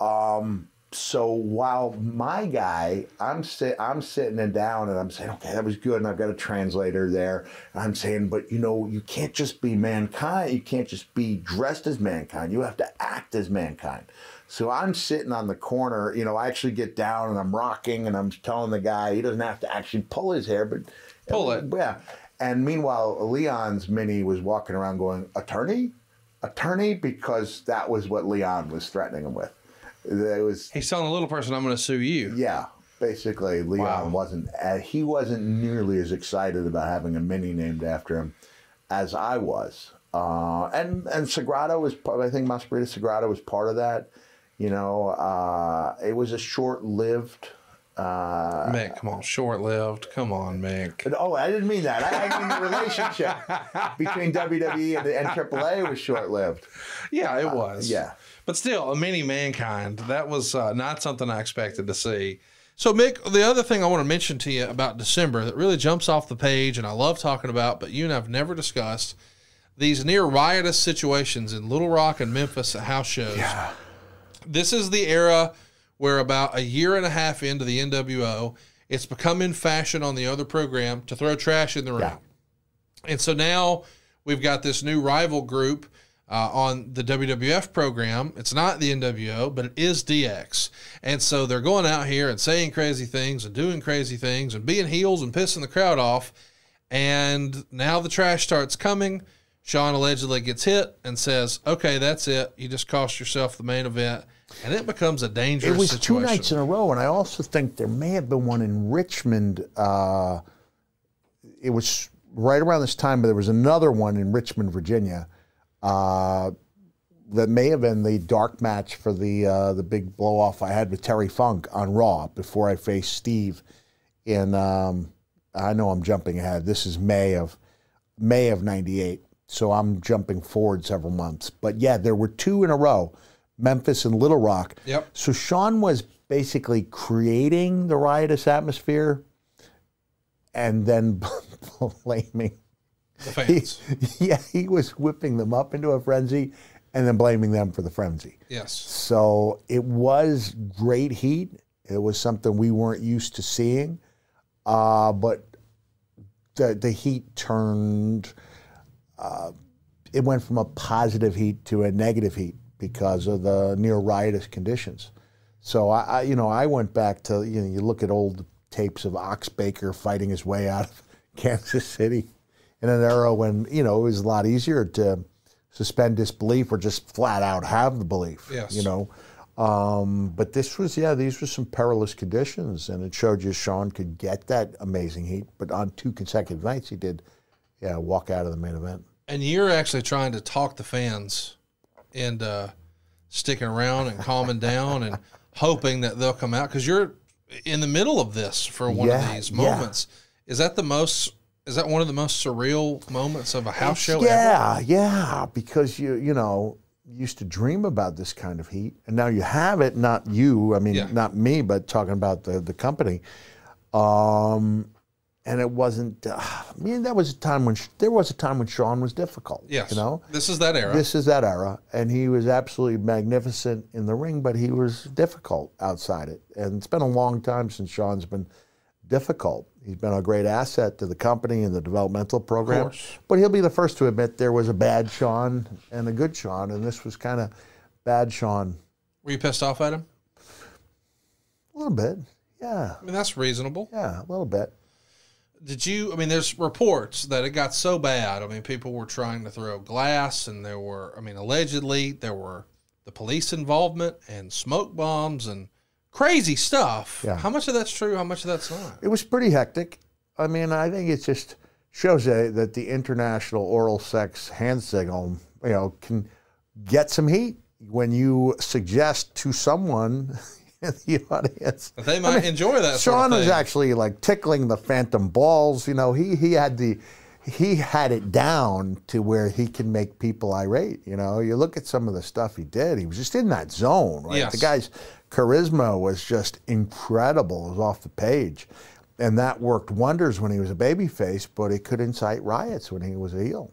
Speaker 1: Um, so while my guy, I'm sit, I'm sitting and down and I'm saying, okay, that was good, and I've got a translator there. And I'm saying, but you know, you can't just be mankind. You can't just be dressed as mankind. You have to act as mankind. So I'm sitting on the corner. You know, I actually get down and I'm rocking and I'm telling the guy he doesn't have to actually pull his hair, but
Speaker 3: pull it.
Speaker 1: Yeah. And meanwhile, Leon's mini was walking around going, attorney, attorney, because that was what Leon was threatening him with. It was
Speaker 3: he's telling the little person, "I'm going to sue you."
Speaker 1: Yeah, basically, Leon wow. wasn't uh, he wasn't nearly as excited about having a mini named after him as I was. Uh, and and Sagrada was I think Mascarita Sagrada was part of that. You know, uh, it was a short-lived.
Speaker 3: Uh, Mick, come on, short-lived. Come on, Mick.
Speaker 1: But, oh, I didn't mean that. I, I mean the relationship *laughs* between WWE and, and AAA was short-lived.
Speaker 3: Yeah, it uh, was.
Speaker 1: yeah,
Speaker 3: but still, a mini mankind. That was uh, not something I expected to see. So, Mick, the other thing I want to mention to you about December that really jumps off the page and I love talking about, but you and I've never discussed these near riotous situations in Little Rock and Memphis at house shows. Yeah. This is the era where about a year and a half into the NWO, it's become in fashion on the other program to throw trash in the ring, Yeah. And so now we've got this new rival group uh, on the WWF program. It's not the NWO, but it is DX. And so they're going out here and saying crazy things and doing crazy things and being heels and pissing the crowd off. And now the trash starts coming. Shawn allegedly gets hit and says, "Okay, that's it. You just cost yourself the main event." And it becomes a dangerous. It was
Speaker 1: situation. two nights in a row, and I also think there may have been one in Richmond. Uh, it was right around this time, but there was another one in Richmond, Virginia, uh, that may have been the dark match for the uh, the big blow off I had with Terry Funk on Raw before I faced Steve. In um, I know I'm jumping ahead. This is May of May of '98, so I'm jumping forward several months. But yeah, there were two in a row, Memphis and Little Rock.
Speaker 3: Yep.
Speaker 1: So Shawn was basically creating the riotous atmosphere, and then *laughs* blaming
Speaker 3: he,
Speaker 1: *laughs* yeah, he was whipping them up into a frenzy and then blaming them for the frenzy.
Speaker 3: Yes.
Speaker 1: So it was great heat. It was something we weren't used to seeing. Uh, but the, the heat turned, uh, it went from a positive heat to a negative heat because of the near riotous conditions. So I, I you know, I went back to, you know, you look at old tapes of Ox Baker fighting his way out of *laughs* Kansas City in an era when you know it was a lot easier to suspend disbelief or just flat out have the belief.
Speaker 3: Yes.
Speaker 1: You know. Um, but this was, yeah, these were some perilous conditions, and it showed you Shawn could get that amazing heat. But on two consecutive nights, he did, yeah, walk out of the main event.
Speaker 3: And you're actually trying to talk the fans and uh, sticking around and calming down and *laughs* hoping that they'll come out because you're in the middle of this for one yeah, of these moments. Yeah. Is that the most is that one of the most surreal moments of a house show?
Speaker 1: Yeah, ever? yeah, because you you know used to dream about this kind of heat, and now you have it. Not you, I mean, yeah. not me, but talking about the the company. Um, and it wasn't. Uh, I mean, that was a time when there was a time when Shawn was difficult.
Speaker 3: Yes, you know, this is that era.
Speaker 1: This is that era, and he was absolutely magnificent in the ring, but he was difficult outside it. And it's been a long time since Shawn's been difficult. He's been a great asset to the company and the developmental program. But he'll be the first to admit there was a bad Shawn and a good Shawn, and this was kind of bad Shawn.
Speaker 3: Were you pissed off at him?
Speaker 1: A little bit, yeah.
Speaker 3: I mean, that's reasonable.
Speaker 1: Yeah, a little bit.
Speaker 3: Did you? I mean, there's reports that it got so bad. I mean, people were trying to throw glass, and there were, I mean, allegedly, there were the police involvement and smoke bombs and Crazy stuff. Yeah. How much of that's true? How much of that's not? It
Speaker 1: was pretty hectic. I mean, I think it just shows that the international oral sex hand signal, you know, can get some heat when you suggest to someone *laughs* in the audience.
Speaker 3: They might I mean, enjoy that. Shawn sort
Speaker 1: of was actually like tickling the phantom balls. You know, he he had the he had it down to where he can make people irate. You know, you look at some of the stuff he did. He was just in that zone, right? Yes. The guy's charisma was just incredible. It was off the page. And that worked wonders when he was a babyface, but it could incite riots when he was a heel.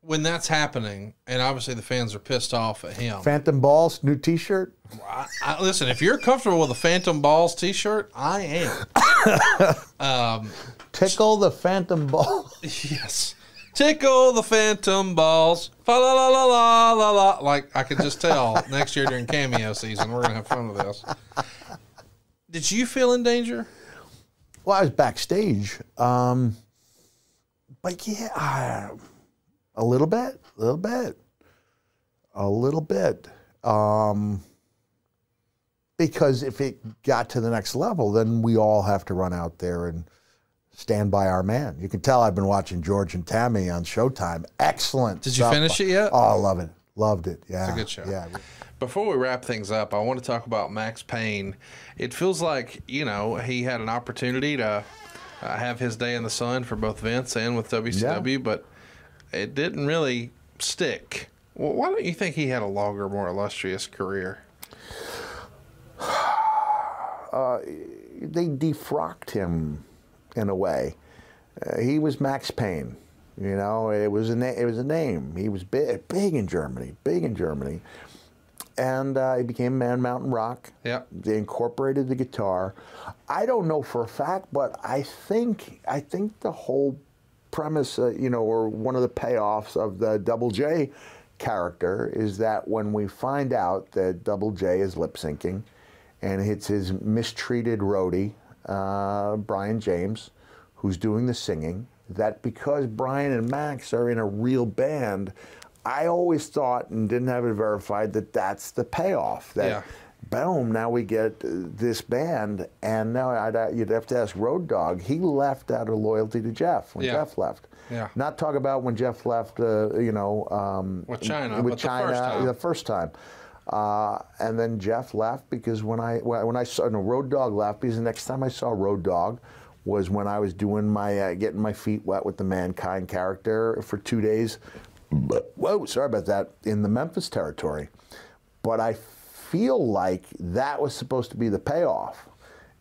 Speaker 3: When that's happening, and obviously the fans are pissed off at him.
Speaker 1: Phantom Balls, new t shirt?
Speaker 3: I, I, listen, if you're comfortable with a Phantom Balls t shirt, I am. *laughs*
Speaker 1: um, Tickle the Phantom
Speaker 3: Balls. *laughs* Yes tickle the phantom balls. Fa la la la la la la. Like I could just tell *laughs* next year during cameo season, we're gonna have fun with this. Did you feel in danger?
Speaker 1: Well, I was backstage, um, but yeah, I, a little bit, a little bit, a little bit. Um, because if it got to the next level, then we all have to run out there and Stand by Our Man. You can tell I've been watching George and Tammy on Showtime. Excellent.
Speaker 3: Did stuff. you finish it yet?
Speaker 1: Oh, I love it. Loved it. Yeah.
Speaker 3: It's a good show.
Speaker 1: Yeah.
Speaker 3: Before we wrap things up, I want to talk about Maxx Payne. It feels like, you know, he had an opportunity to uh, have his day in the sun for both Vince and with WCW, yeah. but it didn't really stick. Well, why don't you think he had a longer, more illustrious career? *sighs*
Speaker 1: Uh, they defrocked him in a way. Uh, he was Maxx Payne. You know, it was a na- it was a name. He was big, big in Germany, big in Germany, and uh, he became Man Mountain Rock.
Speaker 3: Yeah,
Speaker 1: they incorporated the guitar. I don't know for a fact, but I think I think the whole premise, uh, you know, or one of the payoffs of the Double J character is that when we find out that Double J is lip syncing, and it's his mistreated roadie uh, Brian James, who's doing the singing, that because Brian and Maxx are in a real band, I always thought and didn't have it verified that that's the payoff. That yeah. boom, now we get this band, and now I'd, uh, you'd have to ask Road Dog. He left out of loyalty to Jeff when yeah. Jeff left.
Speaker 3: Yeah.
Speaker 1: Not talk about when Jeff left. Uh, you know, um,
Speaker 3: with Chyna, with Chyna the first
Speaker 1: time.
Speaker 3: The
Speaker 1: first time. Uh, and then Jeff left because when I when I saw no Road Dog left because the next time I saw Road Dog was when I was doing my uh, getting my feet wet with the Mankind character for two days. Whoa, sorry about that. In the Memphis territory, but I feel like that was supposed to be the payoff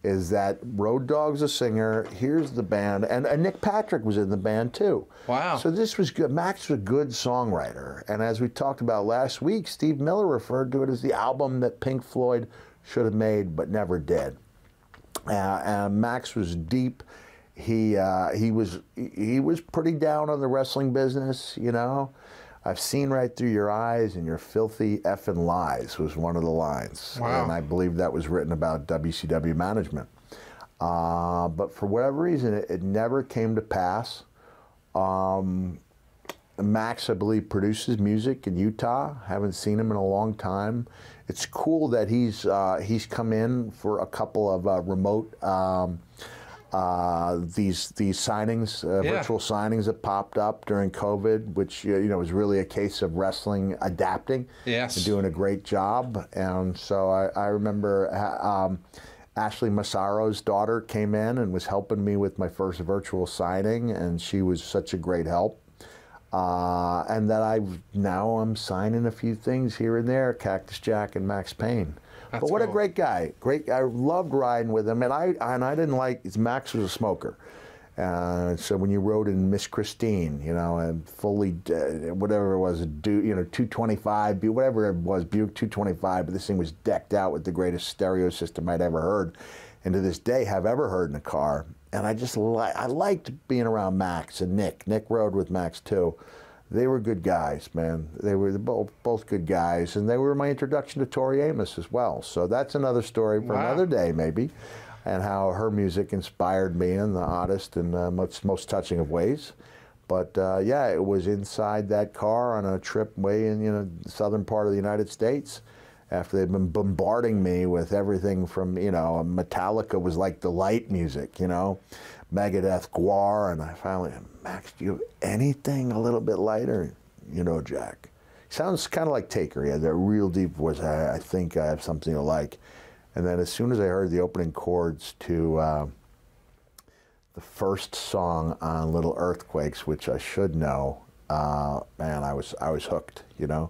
Speaker 1: is that Road Dogs a singer. Here's the band, and, and, Nick Patrick was in the band too.
Speaker 3: Wow!
Speaker 1: So this was good. Maxx was a good songwriter, and as we talked about last week, Steve Miller referred to it as the album that Pink Floyd should have made but never did. Uh, Maxx was deep. He uh, he was he was pretty down on the wrestling business, you know. I've seen right through your eyes and your filthy effing lies was one of the lines. Wow. And I believe that was written about WCW management. Uh, but for whatever reason, it, it never came to pass. Um, Maxx, I believe, produces music in Utah. Haven't seen him in a long time. It's cool that he's uh, he's come in for a couple of uh, remote um, uh, these these signings, uh, yeah. virtual signings that popped up during COVID, which you know was really a case of wrestling adapting,
Speaker 3: yes,
Speaker 1: and doing a great job. And so I, I remember uh, um, Ashley Massaro's daughter came in and was helping me with my first virtual signing, and she was such a great help. Uh, and that I now I'm signing a few things here and there, Cactus Jack and Maxx Payne. That's but what cool. a great guy. Great. I loved riding with him, and I and I didn't like Maxx was a smoker. Uh, so when you rode in Miss Christine, you know, and fully uh, whatever it was, a Duke, you know, 225, whatever it was, Buick 225, but this thing was decked out with the greatest stereo system I'd ever heard, and to this day have ever heard in a car. And I just li- I liked being around Maxx and Nick. Nick rode with Maxx too they were good guys, man. They were both, both good guys, and they were my introduction to Tori Amos as well. So that's another story for wow. another day, maybe, and how her music inspired me in the oddest and uh, most, most touching of ways. But uh, yeah, it was inside that car on a trip way in you know the southern part of the United States. After they'd been bombarding me with everything from you know Metallica was like the light music, you know, Megadeth GWAR, and I finally, Maxx, do you have anything a little bit lighter? You know, Jack. sounds kind of like Taker. He has that real deep voice. I, I, think I have something to like. And then as soon as I heard the opening chords to uh, the first song on Little Earthquakes, which I should know, uh, man, I was I was hooked. You know,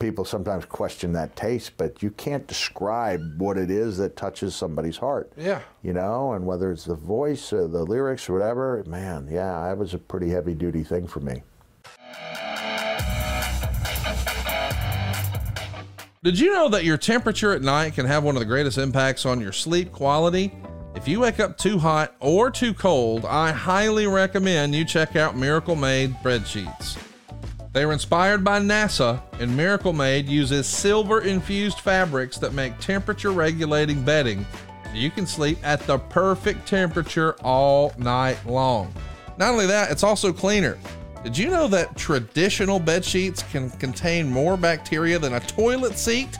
Speaker 1: people sometimes question that taste, but you can't describe what it is that touches somebody's heart.
Speaker 3: Yeah.
Speaker 1: You know, and whether it's the voice or the lyrics or whatever, man, yeah, that was a pretty heavy duty thing for me.
Speaker 3: Did you know that your temperature at night can have one of the greatest impacts on your sleep quality? If you wake up too hot or too cold, I highly recommend you check out Miracle Made Sheets. They were inspired by NASA, and Miracle Made uses silver infused fabrics that make temperature regulating bedding. You can sleep at the perfect temperature all night long. Not only that, it's also cleaner. Did you know that traditional bed sheets can contain more bacteria than a toilet seat?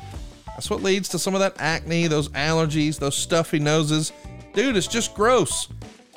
Speaker 3: That's what leads to some of that acne, those allergies, those stuffy noses. Dude, it's just gross.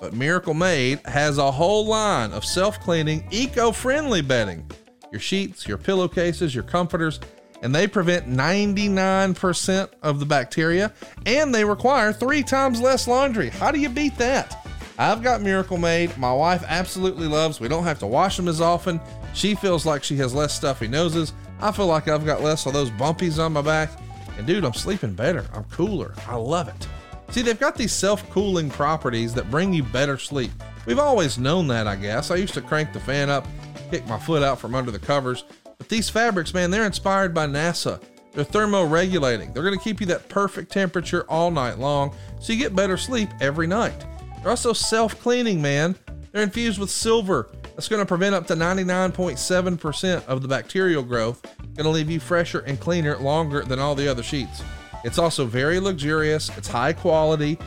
Speaker 3: But Miracle Made has a whole line of self cleaning, eco friendly bedding your sheets, your pillowcases, your comforters, and they prevent 99% of the bacteria and they require three times less laundry. How do you beat that? I've got Miracle Made. My wife absolutely loves. We don't have to wash them as often. She feels like she has less stuffy noses. I feel like I've got less of those bumpies on my back. And dude, I'm sleeping better. I'm cooler. I love it. See, they've got these self cooling properties that bring you better sleep. We've always known that, I guess. I used to crank the fan up kick my foot out from under the covers. But these fabrics, man, they're inspired by NASA. They're thermoregulating. They're going to keep you that perfect temperature all night long so you get better sleep every night. They're also self cleaning, man. They're infused with silver. That's going to prevent up to 99.7% of the bacterial growth. Going to leave you fresher and cleaner longer than all the other sheets. It's also very luxurious, it's high quality.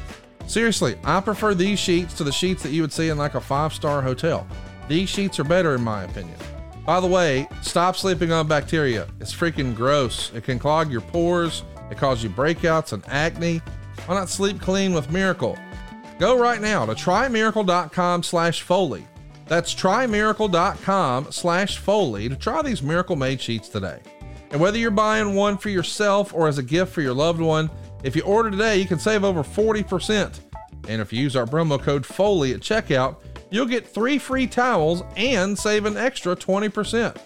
Speaker 3: Seriously, I prefer these sheets to the sheets that you would see in like a five star hotel. These sheets are better, in my opinion. By the way, stop sleeping on bacteria. It's freaking gross. It can clog your pores, it causes you breakouts and acne. Why not sleep clean with Miracle? Go right now to trymiracle.com slash Foley. That's trymiracle.com slash Foley to try these miracle made sheets today. And whether you're buying one for yourself or as a gift for your loved one, if you order today, you can save over 40%. And if you use our promo code Foley at checkout, you'll get three free towels and save an extra 20%.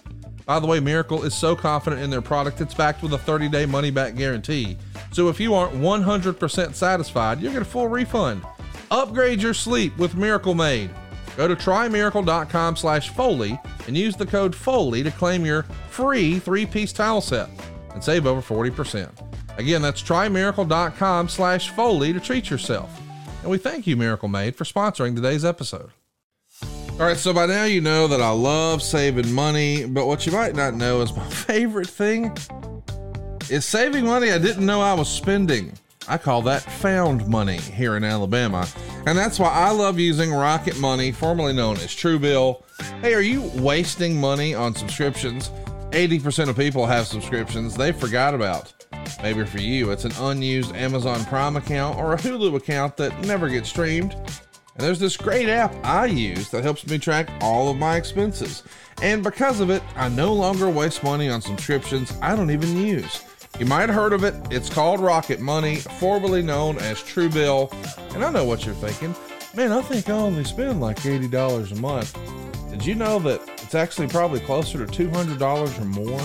Speaker 3: By the way, Miracle is so confident in their product, it's backed with a 30 day money back guarantee. So if you aren't 100% satisfied, you'll get a full refund. Upgrade your sleep with Miracle Made. Go to trymiracle.com slash Foley and use the code Foley to claim your free three piece towel set and save over 40%. Again, that's trymiracle.com slash Foley to treat yourself. And we thank you, Miracle Made, for sponsoring today's episode. All right, so by now you know that I love saving money, but what you might not know is my *laughs* favorite thing is saving money I didn't know I was spending. I call that found money here in Alabama. And that's why I love using Rocket Money, formerly known as Truebill. Hey, are you wasting money on subscriptions? 80% of people have subscriptions they forgot about. Maybe for you, it's an unused Amazon Prime account or a Hulu account that never gets streamed. And there's this great app I use that helps me track all of my expenses. And because of it, I no longer waste money on subscriptions I don't even use. You might have heard of it. It's called Rocket Money, formerly known as Truebill. And I know what you're thinking. Man, I think I only spend like $80 a month. Did you know that it's actually probably closer to $200 or more?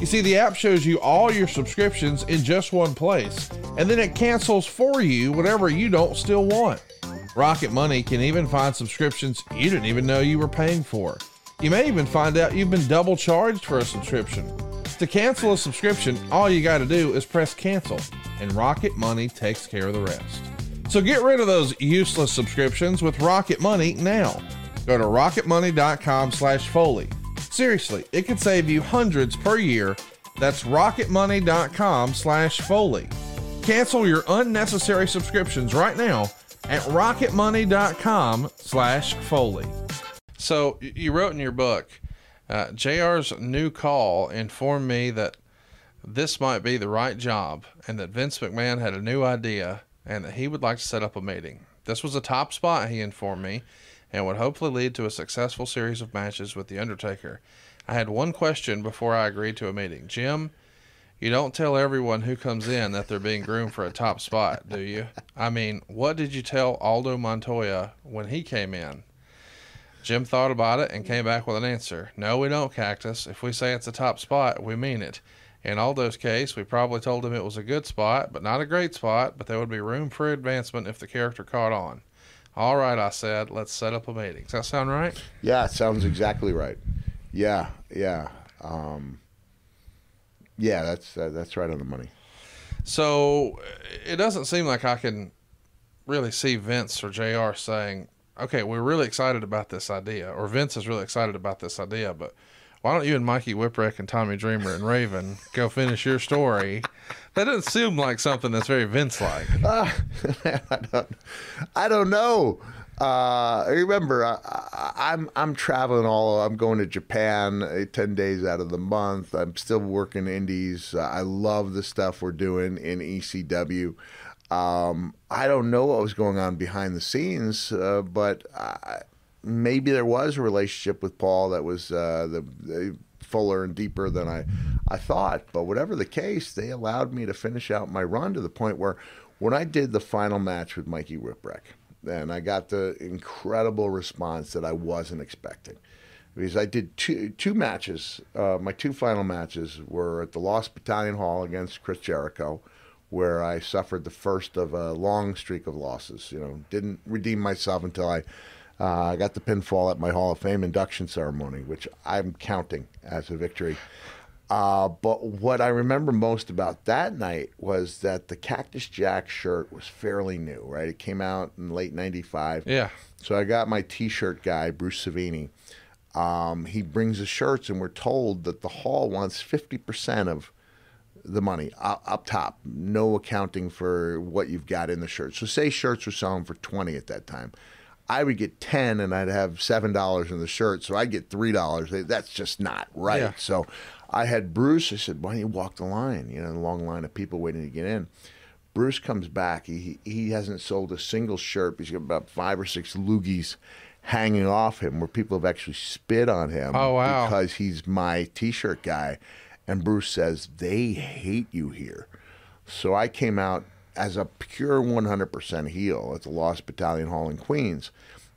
Speaker 3: You see, the app shows you all your subscriptions in just one place, and then it cancels for you whatever you don't still want. Rocket Money can even find subscriptions you didn't even know you were paying for. You may even find out you've been double charged for a subscription. To cancel a subscription, all you got to do is press cancel, and Rocket Money takes care of the rest. So get rid of those useless subscriptions with Rocket Money now. Go to rocketmoney.com/foley. Seriously, it could save you hundreds per year. That's rocketmoney.com/foley. Cancel your unnecessary subscriptions right now at rocketmoney.com slash Foley. So you wrote in your book, uh, JR's new call informed me that this might be the right job and that Vince McMahon had a new idea and that he would like to set up a meeting. This was a top spot, he informed me, and would hopefully lead to a successful series of matches with The Undertaker. I had one question before I agreed to a meeting. Jim, you don't tell everyone who comes in that they're being groomed for a top spot, do you? I mean, what did you tell Aldo Montoya when he came in? Jim thought about it and came back with an answer. No, we don't, Cactus. If we say it's a top spot, we mean it. In Aldo's case, we probably told him it was a good spot, but not a great spot, but there would be room for advancement if the character caught on. All right, I said, let's set up a meeting. Does that sound right?
Speaker 1: Yeah, it sounds exactly right. Yeah, yeah. Um, yeah, that's uh, that's right on the money.
Speaker 3: So uh, it doesn't seem like I can really see Vince or Jr. saying, "Okay, we're really excited about this idea," or Vince is really excited about this idea, but why don't you and Mikey Whipwreck and Tommy Dreamer and Raven *laughs* go finish your story? That doesn't seem like something that's very Vince like.
Speaker 1: Uh, *laughs* I, don't, I don't know uh, remember, I, am I'm, I'm traveling all. I'm going to Japan uh, ten days out of the month. I'm still working indies. I love the stuff we're doing in ECW. Um, I don't know what was going on behind the scenes, uh, but I, maybe there was a relationship with Paul that was uh, the, the fuller and deeper than I I thought. But whatever the case, they allowed me to finish out my run to the point where when I did the final match with Mikey Whipwreck and I got the incredible response that I wasn't expecting. Because I did two two matches, uh, my two final matches were at the Lost Battalion Hall against Chris Jericho, where I suffered the first of a long streak of losses. You know, didn't redeem myself until I uh, got the pinfall at my Hall of Fame induction ceremony, which I'm counting as a victory. Uh, but what I remember most about that night was that the Cactus Jack shirt was fairly new, right? It came out in late '95.
Speaker 3: Yeah.
Speaker 1: So I got my T-shirt guy, Bruce Savini. Um, he brings the shirts, and we're told that the hall wants 50% of the money up, up, top, no accounting for what you've got in the shirt. So say shirts were selling for 20 at that time. I would get 10 and I'd have $7 in the shirt, so I'd get $3. That's just not right. Yeah. So I had Bruce. I said, "Why don't you walk the line?" You know, the long line of people waiting to get in. Bruce comes back. He he hasn't sold a single shirt. He's got about five or six loogies hanging off him, where people have actually spit on him.
Speaker 3: Oh wow!
Speaker 1: Because he's my T-shirt guy, and Bruce says they hate you here. So I came out as a pure 100% heel at the Lost Battalion Hall in Queens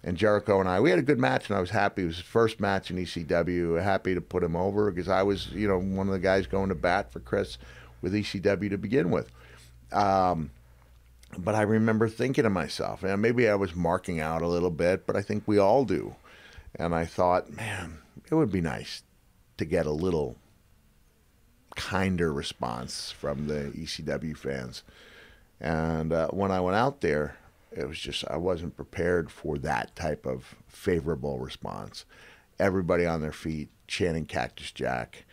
Speaker 1: and Jericho and I, we had a good match, and I was happy. It was his first match in ECW. Happy to put him over because I was, you know, one of the guys going to bat for Chris with ECW to begin with. Um, but I remember thinking to myself, and maybe I was marking out a little bit, but I think we all do. And I thought, man, it would be nice to get a little kinder response from the ECW fans. And uh, when I went out there, it was just I wasn't prepared for that type of favorable response. Everybody on their feet chanting Cactus Jack.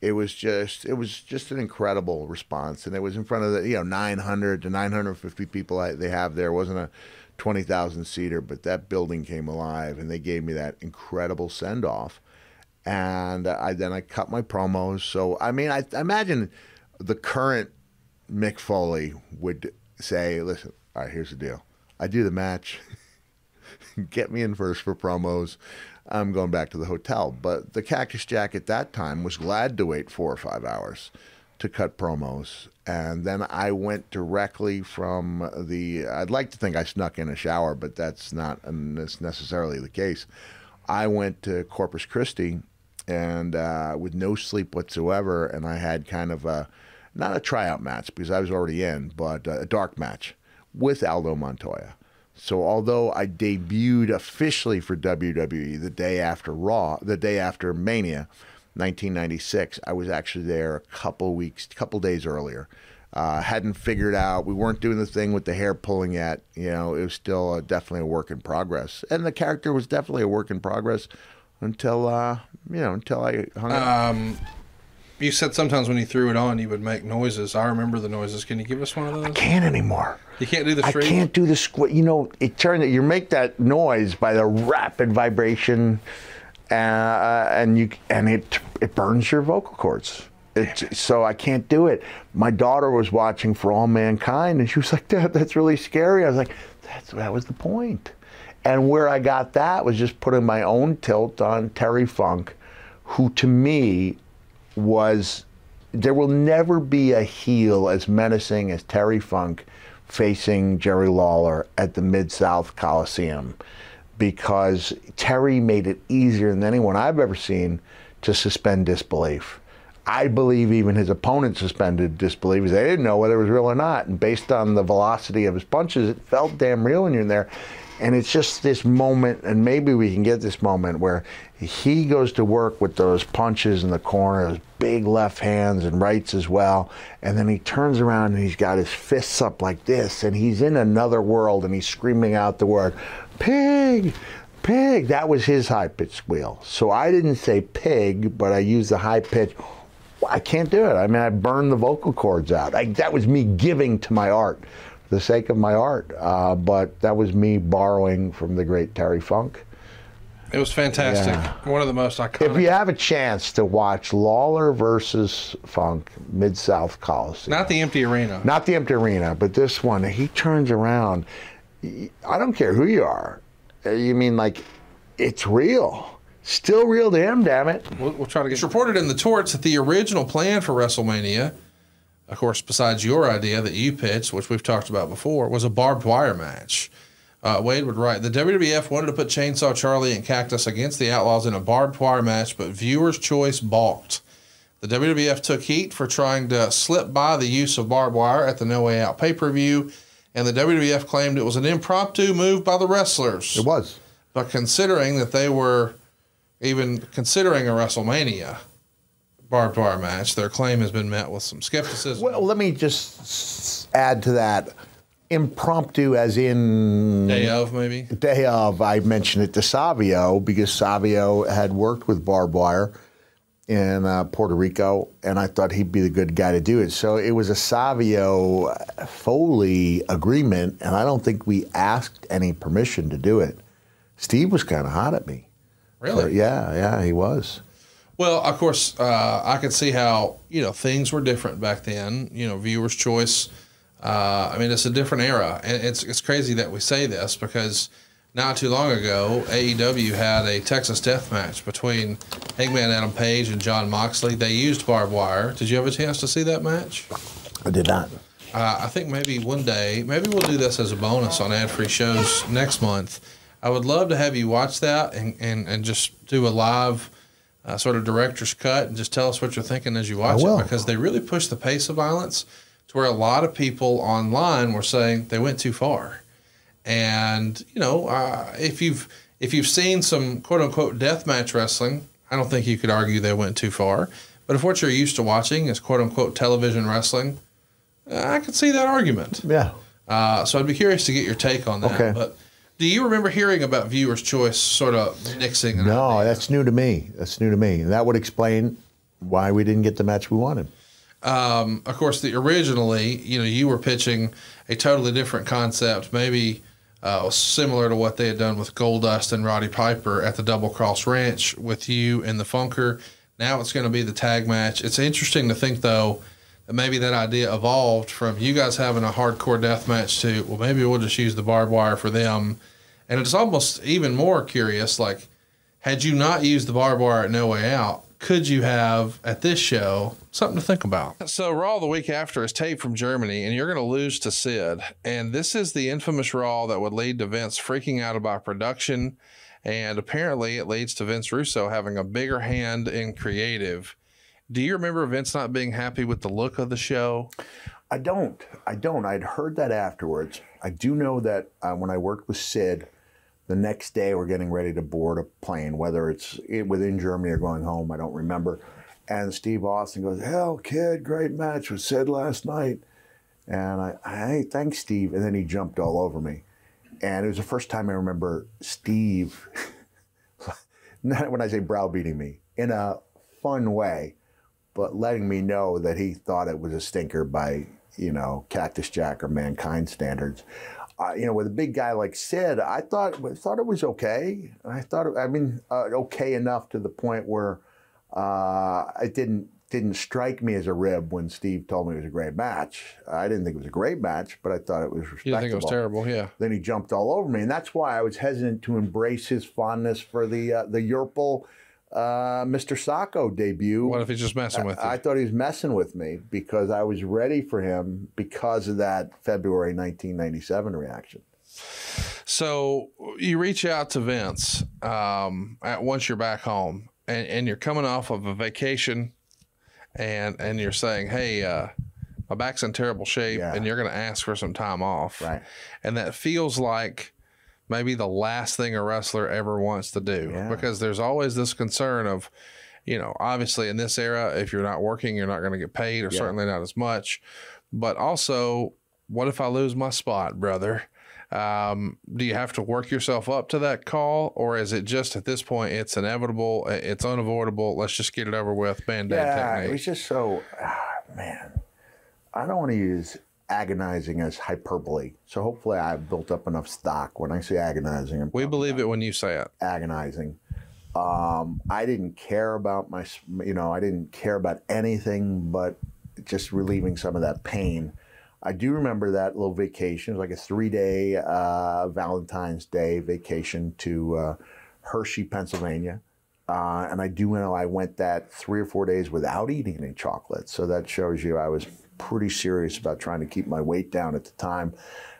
Speaker 1: It was just it was just an incredible response, and it was in front of the you know 900 to 950 people I, they have there. It wasn't a 20,000 seater, but that building came alive, and they gave me that incredible send off. And I then I cut my promos. So I mean, I, I imagine the current Mick Foley would say, "Listen, all right, here's the deal I do the match. *laughs* Get me in first for promos. I'm going back to the hotel. But the Cactus Jack at that time was glad to wait four or five hours to cut promos. And then I went directly from the. I'd like to think I snuck in a shower, but that's not necessarily the case. I went to Corpus Christi and uh, with no sleep whatsoever. And I had kind of a, not a tryout match because I was already in, but a dark match with Aldo Montoya. So although I debuted officially for WWE the day after Raw, the day after Mania, 1996, I was actually there a couple weeks, couple days earlier. Uh, hadn't figured out we weren't doing the thing with the hair pulling yet. You know, it was still a, uh, definitely a work in progress, and the character was definitely a work in progress until uh, you know until I hung um, up.
Speaker 3: You said sometimes when you threw it on, you would make noises. I remember the noises. Can you give us one of those? I
Speaker 1: can't anymore.
Speaker 3: You can't do the. I
Speaker 1: can't do the You know, it turned. You make that noise by the rapid vibration, uh, uh, and you and it it burns your vocal cords. so I can't do it. My daughter was watching For All Mankind, and she was like, "Dad, that's really scary." I was like, "That's that was the point." And where I got that was just putting my own tilt on Terry Funk, who to me was there will never be a heel as menacing as Terry Funk facing Jerry Lawler at the Mid South Coliseum because Terry made it easier than anyone I've ever seen to suspend disbelief. I believe even his opponent suspended disbelief they didn't know whether it was real or not. And based on the velocity of his punches, it felt damn real when you're in there. And it's just this moment, and maybe we can get this moment where he goes to work with those punches in the corner, those big left hands and rights as well. And then he turns around and he's got his fists up like this, and he's in another world and he's screaming out the word, Pig! Pig! That was his high pitched squeal. So I didn't say pig, but I used the high pitch. I can't do it. I mean, I burned the vocal cords out. I, that was me giving to my art the sake of my art. Uh, but that was me borrowing from the great Terry Funk.
Speaker 3: It was fantastic. Yeah. One of the most iconic.
Speaker 1: If you have a chance to watch Lawler versus Funk, Mid South Coliseum.
Speaker 3: Not the empty arena.
Speaker 1: Not the empty arena, but this one, he turns around. I don't care who you are. You mean like it's real? Still real to him, damn it.
Speaker 3: We'll, we'll try to get. It's reported in the Torch that the original plan for WrestleMania of course, besides your idea that you pitched, which we've talked about before, was a barbed wire match. Uh, Wade would write The WWF wanted to put Chainsaw Charlie and Cactus against the Outlaws in a barbed wire match, but viewers' choice balked. The WWF took heat for trying to slip by the use of barbed wire at the No Way Out pay per view, and the WWF claimed it was an impromptu move by the wrestlers.
Speaker 1: It was.
Speaker 3: But considering that they were even considering a WrestleMania, barbed wire match. Their claim has been met with some skepticism.
Speaker 1: Well, let me just add to that. Impromptu, as in
Speaker 3: day of, maybe
Speaker 1: day of. I mentioned it to Savio because Savio had worked with barbed wire in uh, Puerto Rico, and I thought he'd be the good guy to do it. So it was a Savio Foley agreement, and I don't think we asked any permission to do it. Steve was kind of hot at me.
Speaker 3: Really?
Speaker 1: yeah, yeah, he was.
Speaker 3: Well, of course, uh, I could see how you know things were different back then. You know, viewers' choice. Uh, I mean, it's a different era, and it's it's crazy that we say this because not too long ago, AEW had a Texas Death Match between Hangman Adam Page and Jon Moxley. They used barbed wire. Did you have a chance to see that match?
Speaker 1: I did not.
Speaker 3: Uh, I think maybe one day, maybe we'll do this as a bonus on ad free shows next month. I would love to have you watch that and, and, and just do a live uh, sort of director's cut and just tell us what you're thinking as you watch it because they really push the pace of violence to where a lot of people online were saying they went too far. And you know, uh, if you've if you've seen some quote unquote death match wrestling, I don't think you could argue they went too far. But if what you're used to watching is quote unquote television wrestling, uh, I could see that argument.
Speaker 1: Yeah.
Speaker 3: Uh, so I'd be curious to get your take on that.
Speaker 1: Okay.
Speaker 3: But do you remember hearing about viewer's choice sort of mixing?
Speaker 1: No, idea? that's new to me. That's new to me. And that would explain why we didn't get the match we wanted.
Speaker 3: Um, of course, the originally, you know, you were pitching a totally different concept, maybe uh, similar to what they had done with Goldust and Roddy Piper at the Double Cross Ranch with you and the Funker. Now it's going to be the tag match. It's interesting to think, though, maybe that idea evolved from you guys having a hardcore death match to well maybe we'll just use the barbed wire for them and it's almost even more curious like had you not used the barbed wire at no way out could you have at this show something to think about so raw the week after is taped from germany and you're going to lose to sid and this is the infamous raw that would lead to vince freaking out about production and apparently it leads to vince russo having a bigger hand in creative do you remember Vince not being happy with the look of the show?
Speaker 1: I don't. I don't. I'd heard that afterwards. I do know that uh, when I worked with Sid, the next day we're getting ready to board a plane, whether it's within Germany or going home, I don't remember. And Steve Austin goes, Hell, kid, great match with Sid last night. And I, hey, thanks, Steve. And then he jumped all over me. And it was the first time I remember Steve, not *laughs* when I say browbeating me, in a fun way but letting me know that he thought it was a stinker by you know Cactus Jack or Mankind standards. Uh, you know, with a big guy like Sid, I thought thought it was okay. I thought, it, I mean, uh, okay enough to the point where uh, it didn't didn't strike me as a rib when Steve told me it was a great match. I didn't think it was a great match, but I thought it was respectable. You
Speaker 3: think it was terrible, yeah.
Speaker 1: Then he jumped all over me, and that's why I was hesitant to embrace his fondness for the uh, the Yerpel uh, Mr. Socko debut.
Speaker 3: What if he's just messing with you? I,
Speaker 1: I thought he was messing with me because I was ready for him because of that February 1997 reaction.
Speaker 3: So you reach out to Vince um, at, once you're back home and, and, you're coming off of a vacation and, and you're saying, hey, uh, my back's in terrible shape yeah. and you're going to ask for some time off. Right. And that feels like – maybe the last thing a wrestler ever wants to do yeah. because there's always this concern of you know obviously in this era if you're not working you're not going to get paid or yeah. certainly not as much but also what if i lose my spot brother um, do you have to work yourself up to that call, or is it just at this point it's inevitable, it's unavoidable? Let's just get it over with. Band aid yeah, technique.
Speaker 1: It's just so, ah, man. I don't want to use agonizing as hyperbole. So hopefully I've built up enough stock. When I say agonizing, I'm
Speaker 3: we believe it when you say it.
Speaker 1: Agonizing. Um, I didn't care about my, you know, I didn't care about anything but just relieving some of that pain. I do remember that little vacation, like a three day uh, Valentine's Day vacation to uh, Hershey, Pennsylvania. Uh, and I do know I went that three or four days without eating any chocolate. So that shows you I was pretty serious about trying to keep my weight down at the time.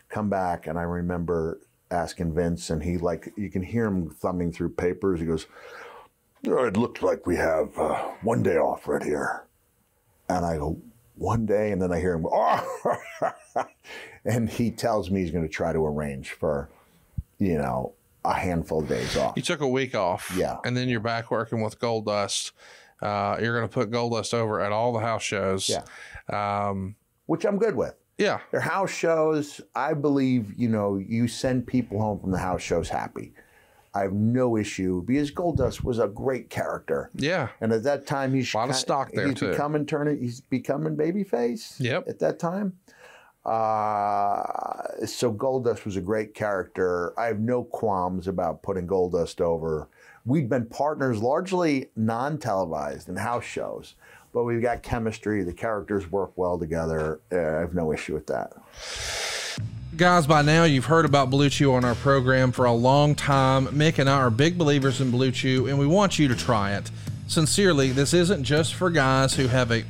Speaker 1: Come back, and I remember asking Vince, and he like you can hear him thumbing through papers. He goes, oh, "It looked like we have uh, one day off right here," and I go, "One day," and then I hear him, "Oh," *laughs* and he tells me he's going to try to arrange for, you know, a handful of days off.
Speaker 3: You took a week off,
Speaker 1: yeah,
Speaker 3: and then you're back working with Goldust. Uh, you're going to put Goldust over at all the house shows.
Speaker 1: Yeah um, which I'm good with.
Speaker 3: Yeah.
Speaker 1: Their house shows. I believe, you know, you send people home from the house shows happy. I have no issue because Goldust was a great character.
Speaker 3: Yeah.
Speaker 1: And at that time, he's
Speaker 3: a lot kinda, of stock there
Speaker 1: he's too. Becoming turn, he's becoming babyface.
Speaker 3: Yep.
Speaker 1: At that time. Uh, so Goldust was a great character. I have no qualms about putting Goldust over. We'd been partners largely non televised in house shows but we've got chemistry. The characters work well together. Uh, I have no issue with that.
Speaker 3: Guys, by now you've heard about Blue Chew on our program for a long time. Mick and I are big believers in Blue Chew, and we want you to try it. Sincerely, this isn't just for guys who have a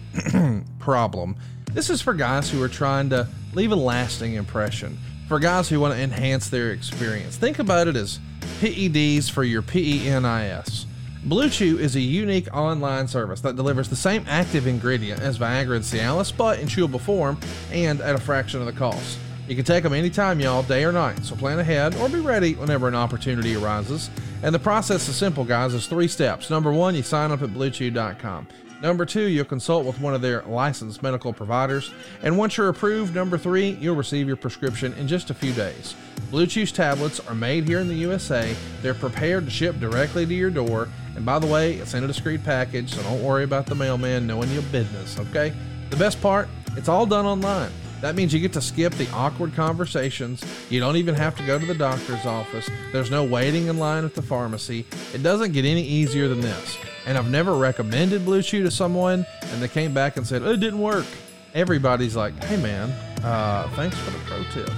Speaker 3: *clears throat* problem. This is for guys who are trying to leave a lasting impression, for guys who want to enhance their experience. Think about it as PEDs for your PENIS. Blue Chew is a unique online service that delivers the same active ingredient as Viagra and Cialis, but in chewable form and at a fraction of the cost. You can take them anytime, y'all, day or night, so plan ahead or be ready whenever an opportunity arises. And the process is simple, guys. It's three steps. Number one, you sign up at BlueChew.com. Number two, you'll consult with one of their licensed medical providers. And once you're approved, number three, you'll receive your prescription in just a few days. Blue Chew's tablets are made here in the USA. They're prepared to ship directly to your door, and by the way, it's in a discreet package, so don't worry about the mailman knowing your business, okay? The best part, it's all done online. That means you get to skip the awkward conversations. You don't even have to go to the doctor's office. There's no waiting in line at the pharmacy. It doesn't get any easier than this. And I've never recommended Blue Chew to someone and they came back and said, oh, it didn't work. Everybody's like, hey man, uh, thanks for the pro tip.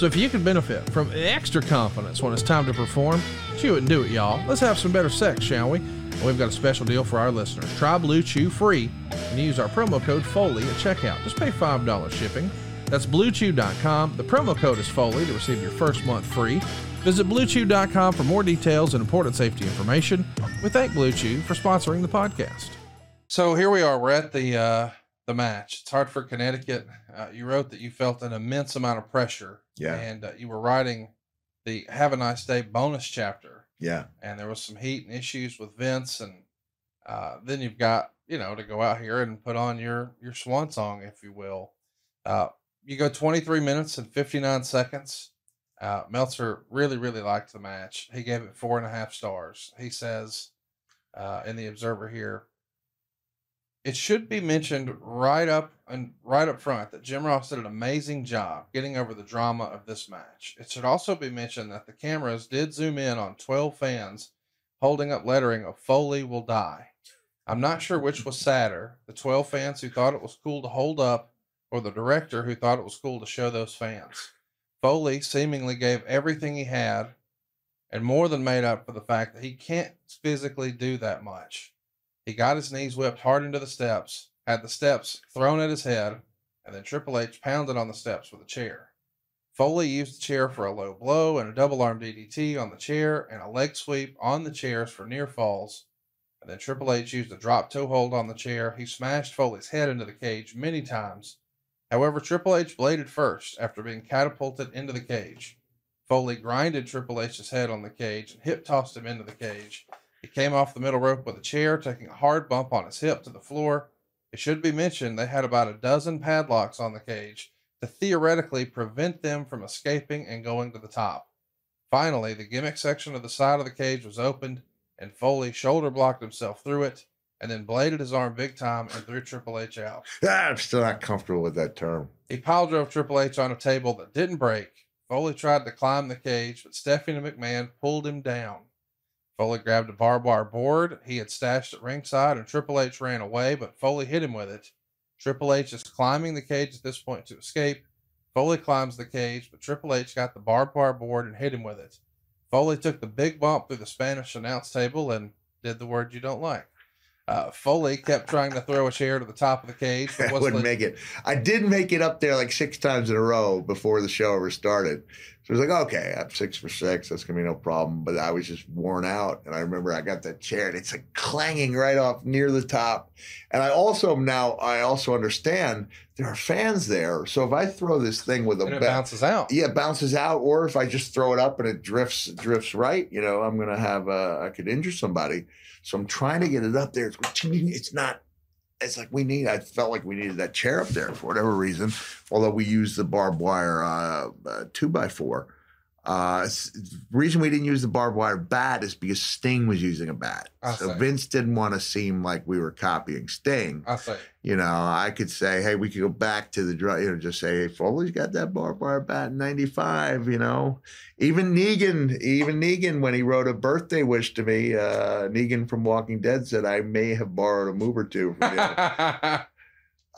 Speaker 3: So if you could benefit from extra confidence when it's time to perform, chew it and do it, y'all. Let's have some better sex, shall we? we've got a special deal for our listeners. Try Blue Chew free and use our promo code FOLEY at checkout. Just pay $5 shipping. That's bluechew.com. The promo code is FOLEY to receive your first month free. Visit bluechew.com for more details and important safety information. We thank Blue Chew for sponsoring the podcast. So here we are. We're at the uh, the match. It's Hartford Connecticut. Uh, you wrote that you felt an immense amount of pressure.
Speaker 1: Yeah.
Speaker 3: And uh, you were writing the Have a Nice Day bonus chapter.
Speaker 1: Yeah.
Speaker 3: And there was some heat and issues with Vince. And uh, then you've got, you know, to go out here and put on your, your swan song, if you will. Uh, you go 23 minutes and 59 seconds. Uh, Meltzer really, really liked the match. He gave it four and a half stars. He says uh, in The Observer here, it should be mentioned right up and right up front that Jim Ross did an amazing job getting over the drama of this match. It should also be mentioned that the cameras did zoom in on 12 fans holding up lettering of Foley will die. I'm not sure which was sadder, the 12 fans who thought it was cool to hold up or the director who thought it was cool to show those fans. Foley seemingly gave everything he had and more than made up for the fact that he can't physically do that much. He got his knees whipped hard into the steps, had the steps thrown at his head, and then Triple H pounded on the steps with a chair. Foley used the chair for a low blow and a double arm DDT on the chair and a leg sweep on the chairs for near falls. And then Triple H used a drop toe hold on the chair. He smashed Foley's head into the cage many times. However, Triple H bladed first after being catapulted into the cage. Foley grinded Triple H's head on the cage and hip tossed him into the cage. He came off the middle rope with a chair, taking a hard bump on his hip to the floor. It should be mentioned they had about a dozen padlocks on the cage to theoretically prevent them from escaping and going to the top. Finally, the gimmick section of the side of the cage was opened, and Foley shoulder blocked himself through it and then bladed his arm big time and threw Triple H out. *laughs*
Speaker 1: I'm still not comfortable with that term.
Speaker 3: He pile drove Triple H on a table that didn't break. Foley tried to climb the cage, but Stephanie McMahon pulled him down. Foley grabbed a barbed wire board he had stashed at ringside, and Triple H ran away, but Foley hit him with it. Triple H is climbing the cage at this point to escape. Foley climbs the cage, but Triple H got the barbed wire board and hit him with it. Foley took the big bump through the Spanish announce table and did the word you don't like. Uh, Foley kept trying to throw a chair to the top of the cage.
Speaker 1: *laughs* I wouldn't like, make it. I did make it up there like six times in a row before the show ever started. So it was like, okay, I'm six for six. That's going to be no problem. But I was just worn out. And I remember I got that chair and it's like clanging right off near the top. And I also now, I also understand there are fans there. So if I throw this thing with a and
Speaker 3: it ba- bounces out,
Speaker 1: yeah,
Speaker 3: it
Speaker 1: bounces out, or if I just throw it up and it drifts drifts right, you know, I'm gonna have a, uh, I could injure somebody. So I'm trying to get it up there. It's, it's not. It's like we need. I felt like we needed that chair up there for whatever reason. Although we used the barbed wire uh, uh, two by four uh, reason we didn't use the barbed wire bat is because Sting was using a bat. I so see. Vince didn't want to seem like we were copying Sting. I see. You know, I could say, hey, we could go back to the drug," you know, just say, hey, Foley's got that barbed wire bat in 95, you know. Even Negan, even Negan, when he wrote a birthday wish to me, uh, Negan from Walking Dead said, I may have borrowed a move or two from you. *laughs*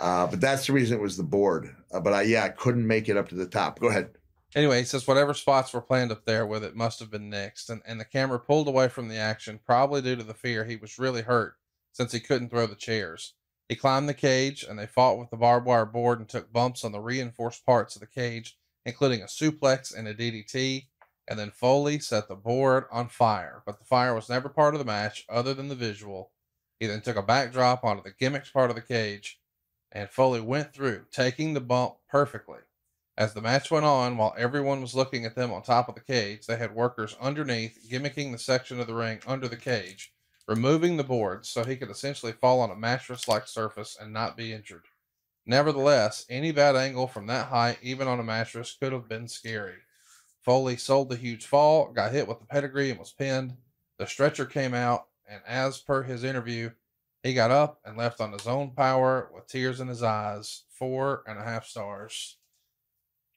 Speaker 1: Uh, but that's the reason it was the board. Uh, but I, yeah, I couldn't make it up to the top. Go ahead.
Speaker 3: Anyway, he says whatever spots were planned up there with it must have been nixed, and, and the camera pulled away from the action, probably due to the fear he was really hurt since he couldn't throw the chairs. He climbed the cage and they fought with the barbed wire board and took bumps on the reinforced parts of the cage, including a suplex and a DDT. And then Foley set the board on fire, but the fire was never part of the match other than the visual. He then took a backdrop onto the gimmicks part of the cage, and Foley went through, taking the bump perfectly. As the match went on, while everyone was looking at them on top of the cage, they had workers underneath gimmicking the section of the ring under the cage, removing the boards so he could essentially fall on a mattress like surface and not be injured. Nevertheless, any bad angle from that height, even on a mattress, could have been scary. Foley sold the huge fall, got hit with the pedigree, and was pinned. The stretcher came out, and as per his interview, he got up and left on his own power with tears in his eyes. Four and a half stars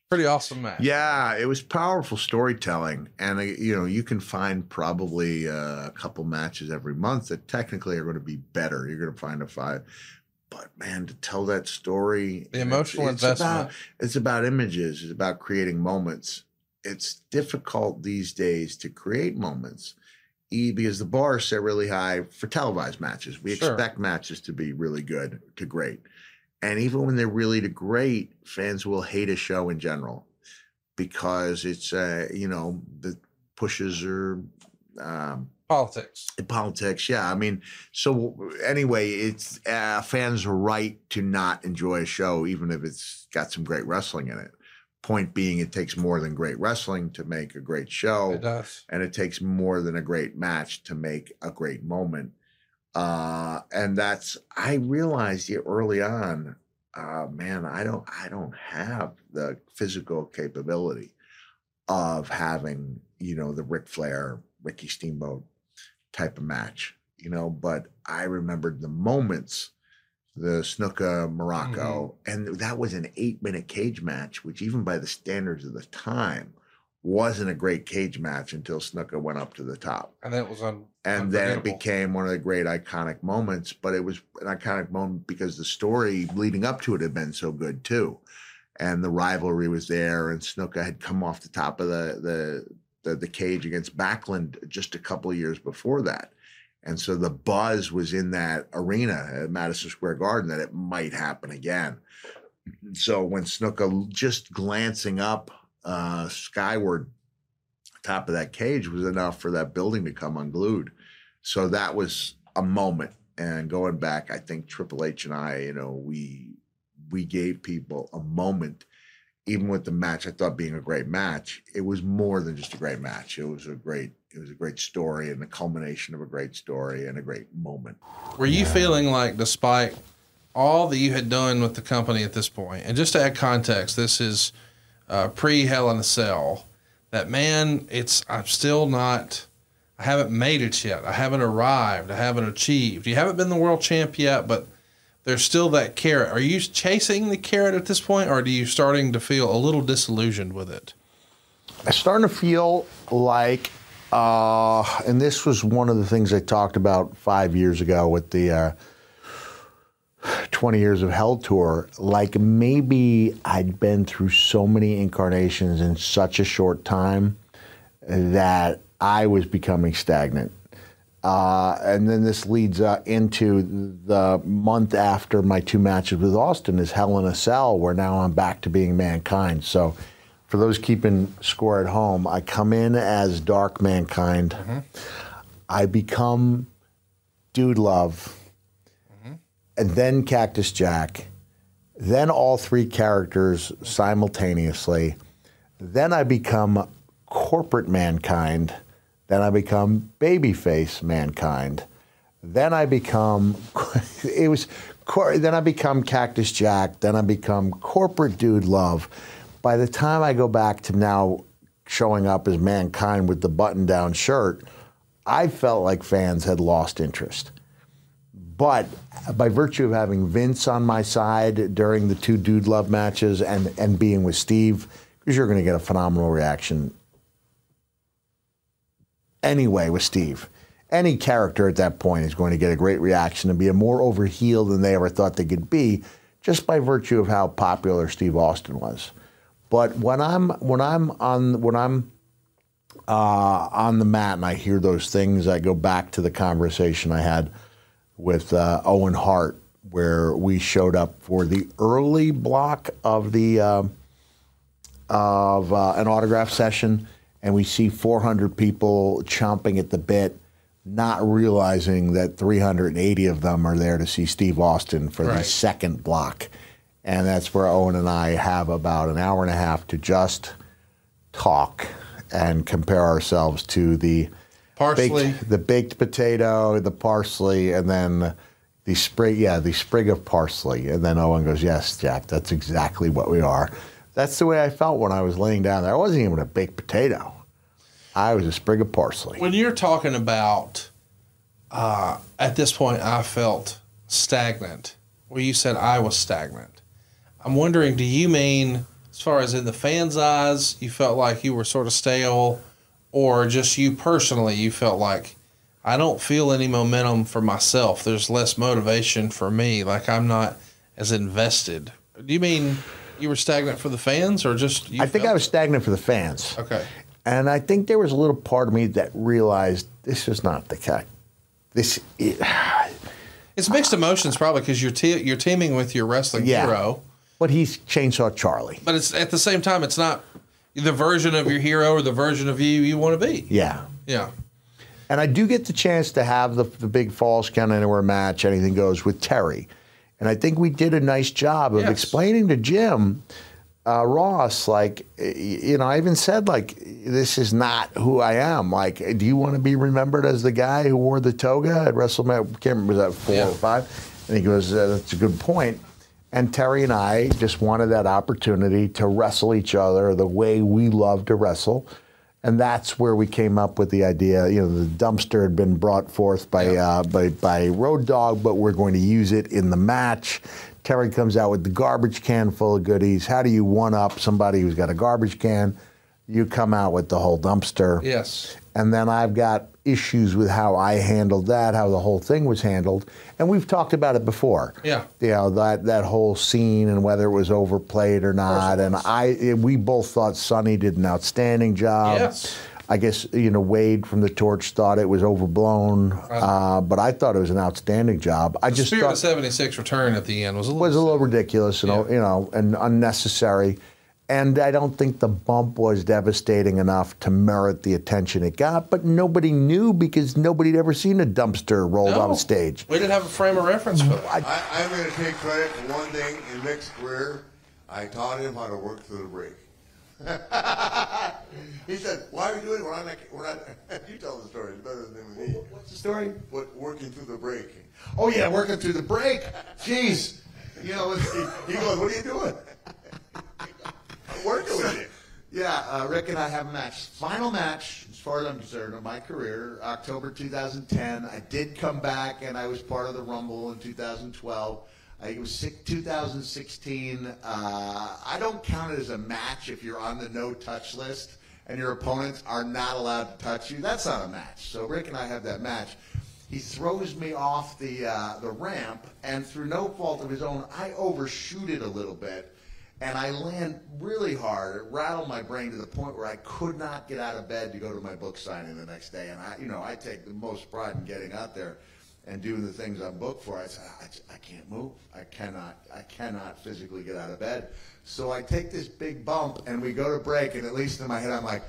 Speaker 3: pretty awesome match.
Speaker 1: Yeah, it was powerful storytelling, and uh, you know you can find probably uh, a couple matches every month that technically are going to be better. You're going to find a five, but man, to tell that story,
Speaker 3: the emotional
Speaker 1: it's, it's
Speaker 3: investment. About,
Speaker 1: it's about images. It's about creating moments. It's difficult these days to create moments. E, because the bar is set really high for televised matches. We sure. expect matches to be really good to great. And even when they're really great, fans will hate a show in general because it's uh, you know the pushes are
Speaker 3: um, politics.
Speaker 1: Politics, yeah. I mean, so anyway, it's uh, fans' right to not enjoy a show, even if it's got some great wrestling in it. Point being, it takes more than great wrestling to make a great show, it does. and it takes more than a great match to make a great moment. Uh, and that's I realized early on, uh, man, I don't I don't have the physical capability of having you know the Ric Flair, Ricky Steamboat type of match, you know. But I remembered the moments, the Snuka Muraco, mm-hmm. and that was an eight minute cage match, which even by the standards of the time wasn't a great cage match until Snuka went up to the top.
Speaker 3: And it was on.
Speaker 1: And
Speaker 3: then
Speaker 1: it became one of the great iconic moments, but it was an iconic moment because the story leading up to it had been so good too. And the rivalry was there, and Snuka had come off the top of the, the, the, the cage against Backlund just a couple of years before that. And so the buzz was in that arena at Madison Square Garden that it might happen again. So when Snuka just glancing up uh, skyward top of that cage was enough for that building to come unglued. So that was a moment. And going back, I think Triple H and I, you know, we we gave people a moment. Even with the match, I thought being a great match, it was more than just a great match. It was a great, it was a great story and the culmination of a great story and a great moment.
Speaker 3: Were you yeah. feeling like, despite all that you had done with the company at this point, and just to add context, this is uh, pre Hell in a Cell that man, it's I'm still not. I haven't made it yet. I haven't arrived. I haven't achieved. You haven't been the world champ yet, but there's still that carrot. Are you chasing the carrot at this point, or are you starting to feel a little disillusioned with it?
Speaker 1: I'm starting to feel like, uh, and this was one of the things I talked about five years ago with the uh, 20 years of Hell tour, like maybe I'd been through so many incarnations in such a short time that I was becoming stagnant. Uh, and then this leads uh, into the month after my two matches with Austin is Hell in a Cell, where now I'm back to being mankind. So, for those keeping score at home, I come in as Dark Mankind. Mm -hmm. I become Dude Love and then Cactus Jack, then all three characters simultaneously. Then I become corporate mankind. Then I become babyface mankind. Then I become *laughs* it was then I become Cactus Jack. Then I become corporate dude love. By the time I go back to now showing up as mankind with the button down shirt, I felt like fans had lost interest. But by virtue of having Vince on my side during the two dude love matches and, and being with Steve, because you're going to get a phenomenal reaction anyway with Steve. Any character at that point is going to get a great reaction and be more over than they ever thought they could be just by virtue of how popular Steve Austin was. But when I'm when I'm on when I'm uh, on the mat and I hear those things, I go back to the conversation I had with uh, Owen Hart, where we showed up for the early block of the uh, of uh, an autograph session, and we see 400 people chomping at the bit, not realizing that 380 of them are there to see Steve Austin for right. the second block, and that's where Owen and I have about an hour and a half to just talk and compare ourselves to the
Speaker 3: Parsley.
Speaker 1: Baked, the baked potato, the parsley, and then the sprig, yeah, the sprig of parsley. And then Owen goes, Yes, Jack, that's exactly what we are. That's the way I felt when I was laying down there. I wasn't even a baked potato, I was a sprig of parsley.
Speaker 3: When you're talking about, uh, at this point, I felt stagnant. Well, you said I was stagnant. I'm wondering, do you mean, as far as in the fans' eyes, you felt like you were sort of stale? or just you personally, you felt like I don't feel any momentum for myself. There's less motivation for me. Like I'm not as invested. Do you mean you were stagnant for the fans or just
Speaker 1: I think I was it? stagnant for the fans. Okay. And I think there was a little part of me that realized this is not the cut. This
Speaker 3: *sighs* It's mixed emotions probably because you're te- you're teaming with your wrestling yeah. hero.
Speaker 1: But he's Chainsaw Charlie.
Speaker 3: But it's at the same time it's not the version of your hero or the version of you you want to be.
Speaker 1: Yeah.
Speaker 3: Yeah.
Speaker 1: And I do get the chance to have the, the big Falls Count Anywhere match, anything goes with Terry. And I think we did a nice job of yes. explaining to Jim uh, Ross, like, you know, I even said, like, this is not who I am. Like, do you want to be remembered as the guy who wore the toga at WrestleMania? I can't remember, was that four yeah. or five? And he goes, uh, that's a good point. And Terry and I just wanted that opportunity to wrestle each other the way we love to wrestle. And that's where we came up with the idea. You know, the dumpster had been brought forth by, uh, by, by Road Dog, but we're going to use it in the match. Terry comes out with the garbage can full of goodies. How do you one up somebody who's got a garbage can? You come out with the whole dumpster.
Speaker 3: Yes.
Speaker 1: And then I've got issues with how I handled that, how the whole thing was handled. And we've talked about it before.
Speaker 3: Yeah. You
Speaker 1: know, that, that whole scene and whether it was overplayed or not. And I we both thought Sonny did an outstanding job. Yes. I guess, you know, Wade from The Torch thought it was overblown, right. uh, but I thought it was an outstanding job.
Speaker 3: I
Speaker 1: the just
Speaker 3: Spirit
Speaker 1: thought, of
Speaker 3: 76 return at the end was a
Speaker 1: little, was a little ridiculous and, yeah. you know, and unnecessary. And I don't think the bump was devastating enough to merit the attention it got, but nobody knew because nobody had ever seen a dumpster rolled no. on stage.
Speaker 3: We didn't have a frame of reference for that.
Speaker 5: I, am going to take credit for one thing in Mick's career. I taught him how to work through the break. *laughs* he said, "Why are you doing it We're not?" *laughs* you tell the story; it's better than
Speaker 3: me. What's the story?
Speaker 5: What working through the break?
Speaker 3: Oh yeah, working through the break. Jeez,
Speaker 5: *laughs* you know, he, he goes, "What are you doing?"
Speaker 3: *laughs* working with you.
Speaker 1: Yeah, uh, Rick and I have a match. Final match, as far as I'm concerned, of my career, October 2010. I did come back, and I was part of the Rumble in 2012. I was it was 2016. Uh, I don't count it as a match if you're on the no-touch list and your opponents are not allowed to touch you. That's not a match. So Rick and I have that match. He throws me off the uh, the ramp, and through no fault of his own, I overshoot it a little bit and I land really hard. It rattled my brain to the point where I could not get out of bed to go to my book signing the next day. And I, you know, I take the most pride in getting out there and doing the things I'm booked for. I said, I, I can't move. I cannot. I cannot physically get out of bed. So I take this big bump, and we go to break. And at least in my head, I'm like.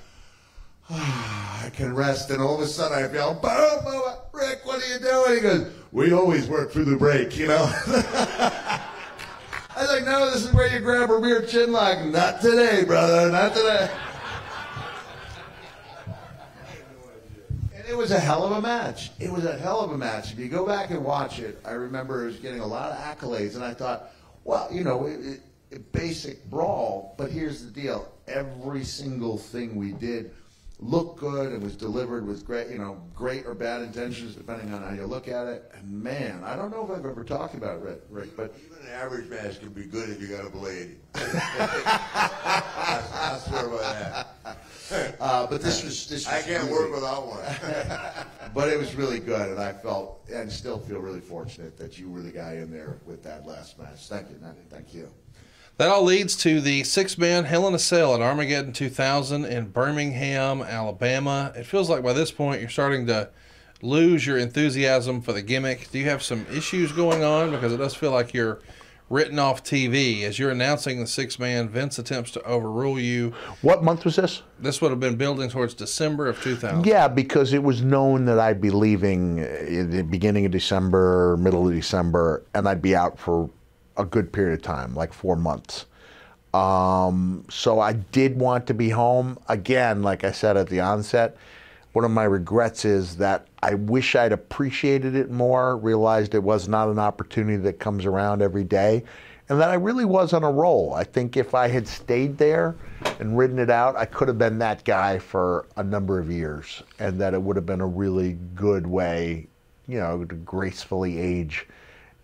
Speaker 1: *sighs* I can rest, and all of a sudden I feel, boom, boom, Rick, what are you doing? He goes, we always work through the break, you know? *laughs* know this is where you grab her rear chin not today, brother, not today. and it was a hell of a match. It was a hell of a match. If you go back and watch it, I remember it was getting a lot of accolades, and I thought, well, you know, it, it, it basic brawl, but here's the deal. Every single thing we did looked good and was delivered with great, you know, great or bad intentions, depending on how you look at it. And man, I don't know if I've ever talked about it, Rick, but
Speaker 5: even an average match can be good if you got a blade. I, I
Speaker 1: swear by that. Uh, but this was this. Was
Speaker 5: I can't really, work without one.
Speaker 1: *laughs* but it was really good, and I felt and still feel really fortunate that you were the guy in there with that last match. Thank you, Nathan. Thank you.
Speaker 3: That all leads to the six man Hell in a Cell at Armageddon 2000 in Birmingham, Alabama. It feels like by this point you're starting to lose your enthusiasm for the gimmick. Do you have some issues going on? Because it does feel like you're written off TV as you're announcing the six man. Vince attempts to overrule you.
Speaker 1: What month was this?
Speaker 3: This would have been building towards December of 2000.
Speaker 1: Yeah, because it was known that I'd be leaving in the beginning of December, middle of December, and I'd be out for a good period of time, like four months. Um, so I did want to be home. Again, like I said at the onset, one of my regrets is that I wish I'd appreciated it more, realized it was not an opportunity that comes around every day, and that I really was on a roll. I think if I had stayed there and ridden it out, I could have been that guy for a number of years, and that it would have been a really good way, you know, to gracefully age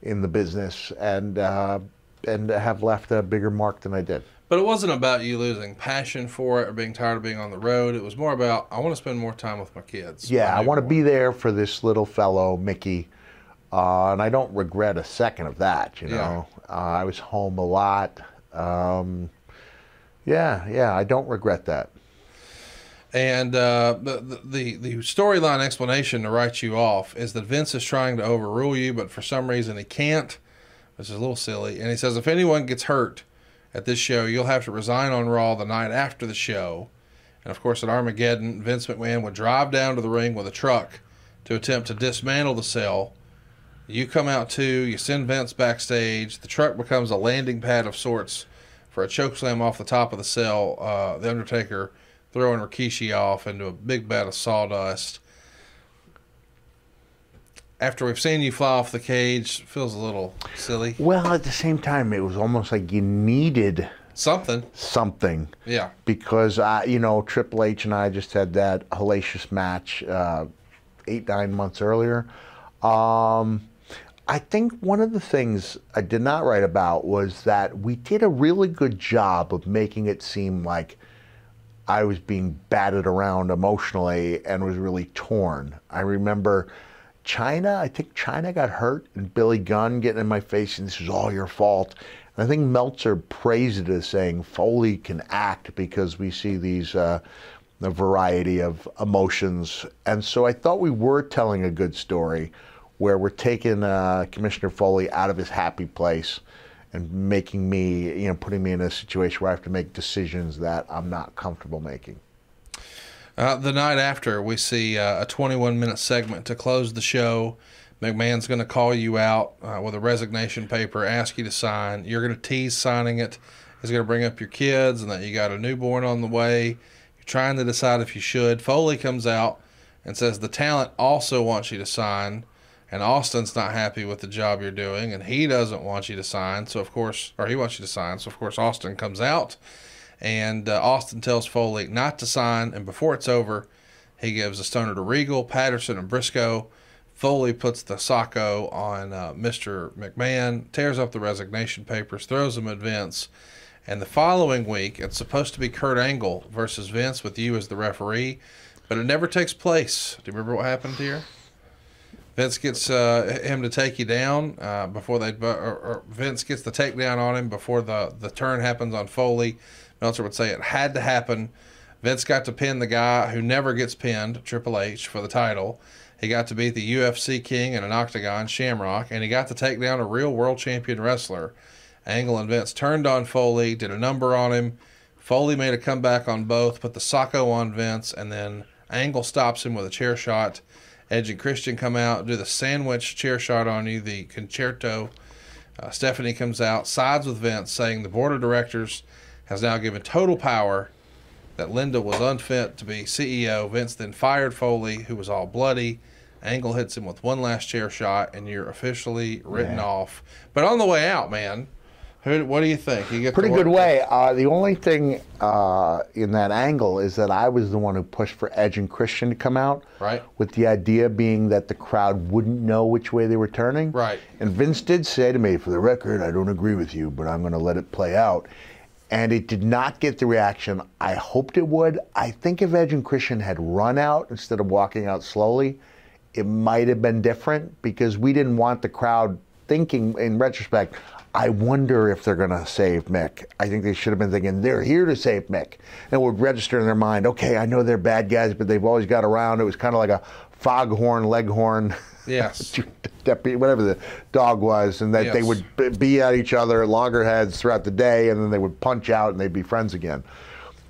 Speaker 1: in the business and uh, and have left a bigger mark than I did.
Speaker 3: But it wasn't about you losing passion for it or being tired of being on the road. It was more about I want to spend more time with my kids.
Speaker 1: Yeah, I want to be there for this little fellow, Mickey. Uh, and I don't regret a second of that, you know. Yeah. Uh, I was home a lot. Um, yeah, yeah, I don't regret that.
Speaker 3: And uh, the the, the storyline explanation to write you off is that Vince is trying to overrule you, but for some reason he can't, which is a little silly. And he says if anyone gets hurt at this show, you'll have to resign on Raw the night after the show. And of course, at Armageddon, Vince McMahon would drive down to the ring with a truck to attempt to dismantle the cell. You come out too. You send Vince backstage. The truck becomes a landing pad of sorts for a chokeslam off the top of the cell. Uh, the Undertaker throwing Rikishi off into a big bed of sawdust. After we've seen you fly off the cage, feels a little silly.
Speaker 1: Well, at the same time, it was almost like you needed
Speaker 3: something.
Speaker 1: Something.
Speaker 3: Yeah.
Speaker 1: Because I, you know, Triple H and I just had that hellacious match uh, eight nine months earlier. Um, I think one of the things I did not write about was that we did a really good job of making it seem like I was being batted around emotionally and was really torn. I remember Chyna, I think Chyna got hurt and Billy Gunn getting in my face and this is all your fault. And I think Meltzer praised it as saying Foley can act because we see these uh, a variety of emotions. And so I thought we were telling a good story where we're taking uh, Commissioner Foley out of his happy place and making me, you know, putting me in a situation where I have to make decisions that I'm not comfortable making.
Speaker 3: Uh, the night after, we see uh, a 21 minute segment to close the show. McMahon's going to call you out uh, with a resignation paper, ask you to sign. You're going to tease signing it. He's going to bring up your kids and that you got a newborn on the way. You're trying to decide if you should. Foley comes out and says the talent also wants you to sign and Austin's not happy with the job you're doing, and he doesn't want you to sign. So of course, or he wants you to sign. So of course, Austin comes out, and uh, Austin tells Foley not to sign. And before it's over, he gives a stunner to Regal, Patterson, and Briscoe. Foley puts the socko on uh, Mr. McMahon, tears up the resignation papers, throws them at Vince. And the following week, it's supposed to be Kurt Angle versus Vince with you as the referee, but it never takes place. Do you remember what happened here? Vince gets uh, him to take you down uh, before they. Or, or Vince gets the takedown on him before the the turn happens on Foley. Meltzer would say it had to happen. Vince got to pin the guy who never gets pinned, Triple H, for the title. He got to beat the UFC king in an octagon, Shamrock, and he got to take down a real world champion wrestler. Angle and Vince turned on Foley, did a number on him. Foley made a comeback on both, put the socko on Vince, and then Angle stops him with a chair shot. Edge and Christian come out, do the sandwich chair shot on you, the con-chair-to. Uh, Stephanie comes out, sides with Vince, saying the board of directors has now given total power that Linda was unfit to be CEO. Vince then fired Foley, who was all bloody. Angle hits him with one last chair shot, and you're officially written yeah. off. But on the way out, man, who, what do you think?
Speaker 1: You pretty good way. Uh, the only thing uh, in that angle is that I was the one who pushed for Edge and Christian to come out.
Speaker 3: Right.
Speaker 1: With the idea being that the crowd wouldn't know which way they were turning.
Speaker 3: Right.
Speaker 1: And Vince did say to me, for the record, I don't agree with you, but I'm going to let it play out. And it did not get the reaction I hoped it would. I think if Edge and Christian had run out instead of walking out slowly, it might have been different because we didn't want the crowd thinking in retrospect, I wonder if they're going to save Mick. I think they should have been thinking they're here to save Mick, and would register in their mind. Okay, I know they're bad guys, but they've always got around. It was kind of like a foghorn, leghorn,
Speaker 3: *laughs* yes, whatever
Speaker 1: the dog was, and that yes. they would be at each other loggerheads throughout the day, and then they would punch out and they'd be friends again.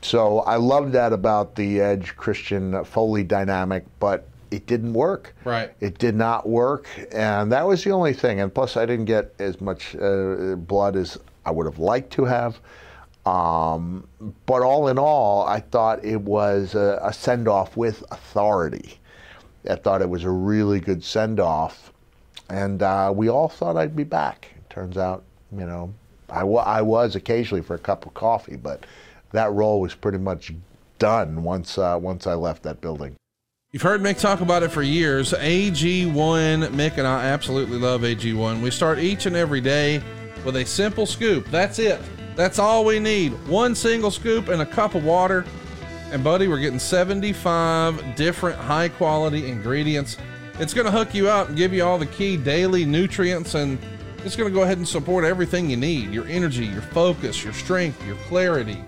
Speaker 1: So I love that about the Edge Christian Foley dynamic, but it didn't work.
Speaker 3: Right.
Speaker 1: It did not work, and that was the only thing. And plus, I didn't get as much uh, blood as I would have liked to have. Um, but all in all, I thought it was a, a send off with authority. I thought it was a really good send off, and uh, we all thought I'd be back. It turns out, you know, I, I was occasionally for a cup of coffee, but that role was pretty much done once uh, once I left that building.
Speaker 3: You've heard Mick talk about it for years. AG1, Mick and I absolutely love AG1. We start each and every day with a simple scoop. That's it. That's all we need. One single scoop and a cup of water. And, buddy, we're getting 75 different high quality ingredients. It's going to hook you up and give you all the key daily nutrients, and it's going to go ahead and support everything you need your energy, your focus, your strength, your clarity.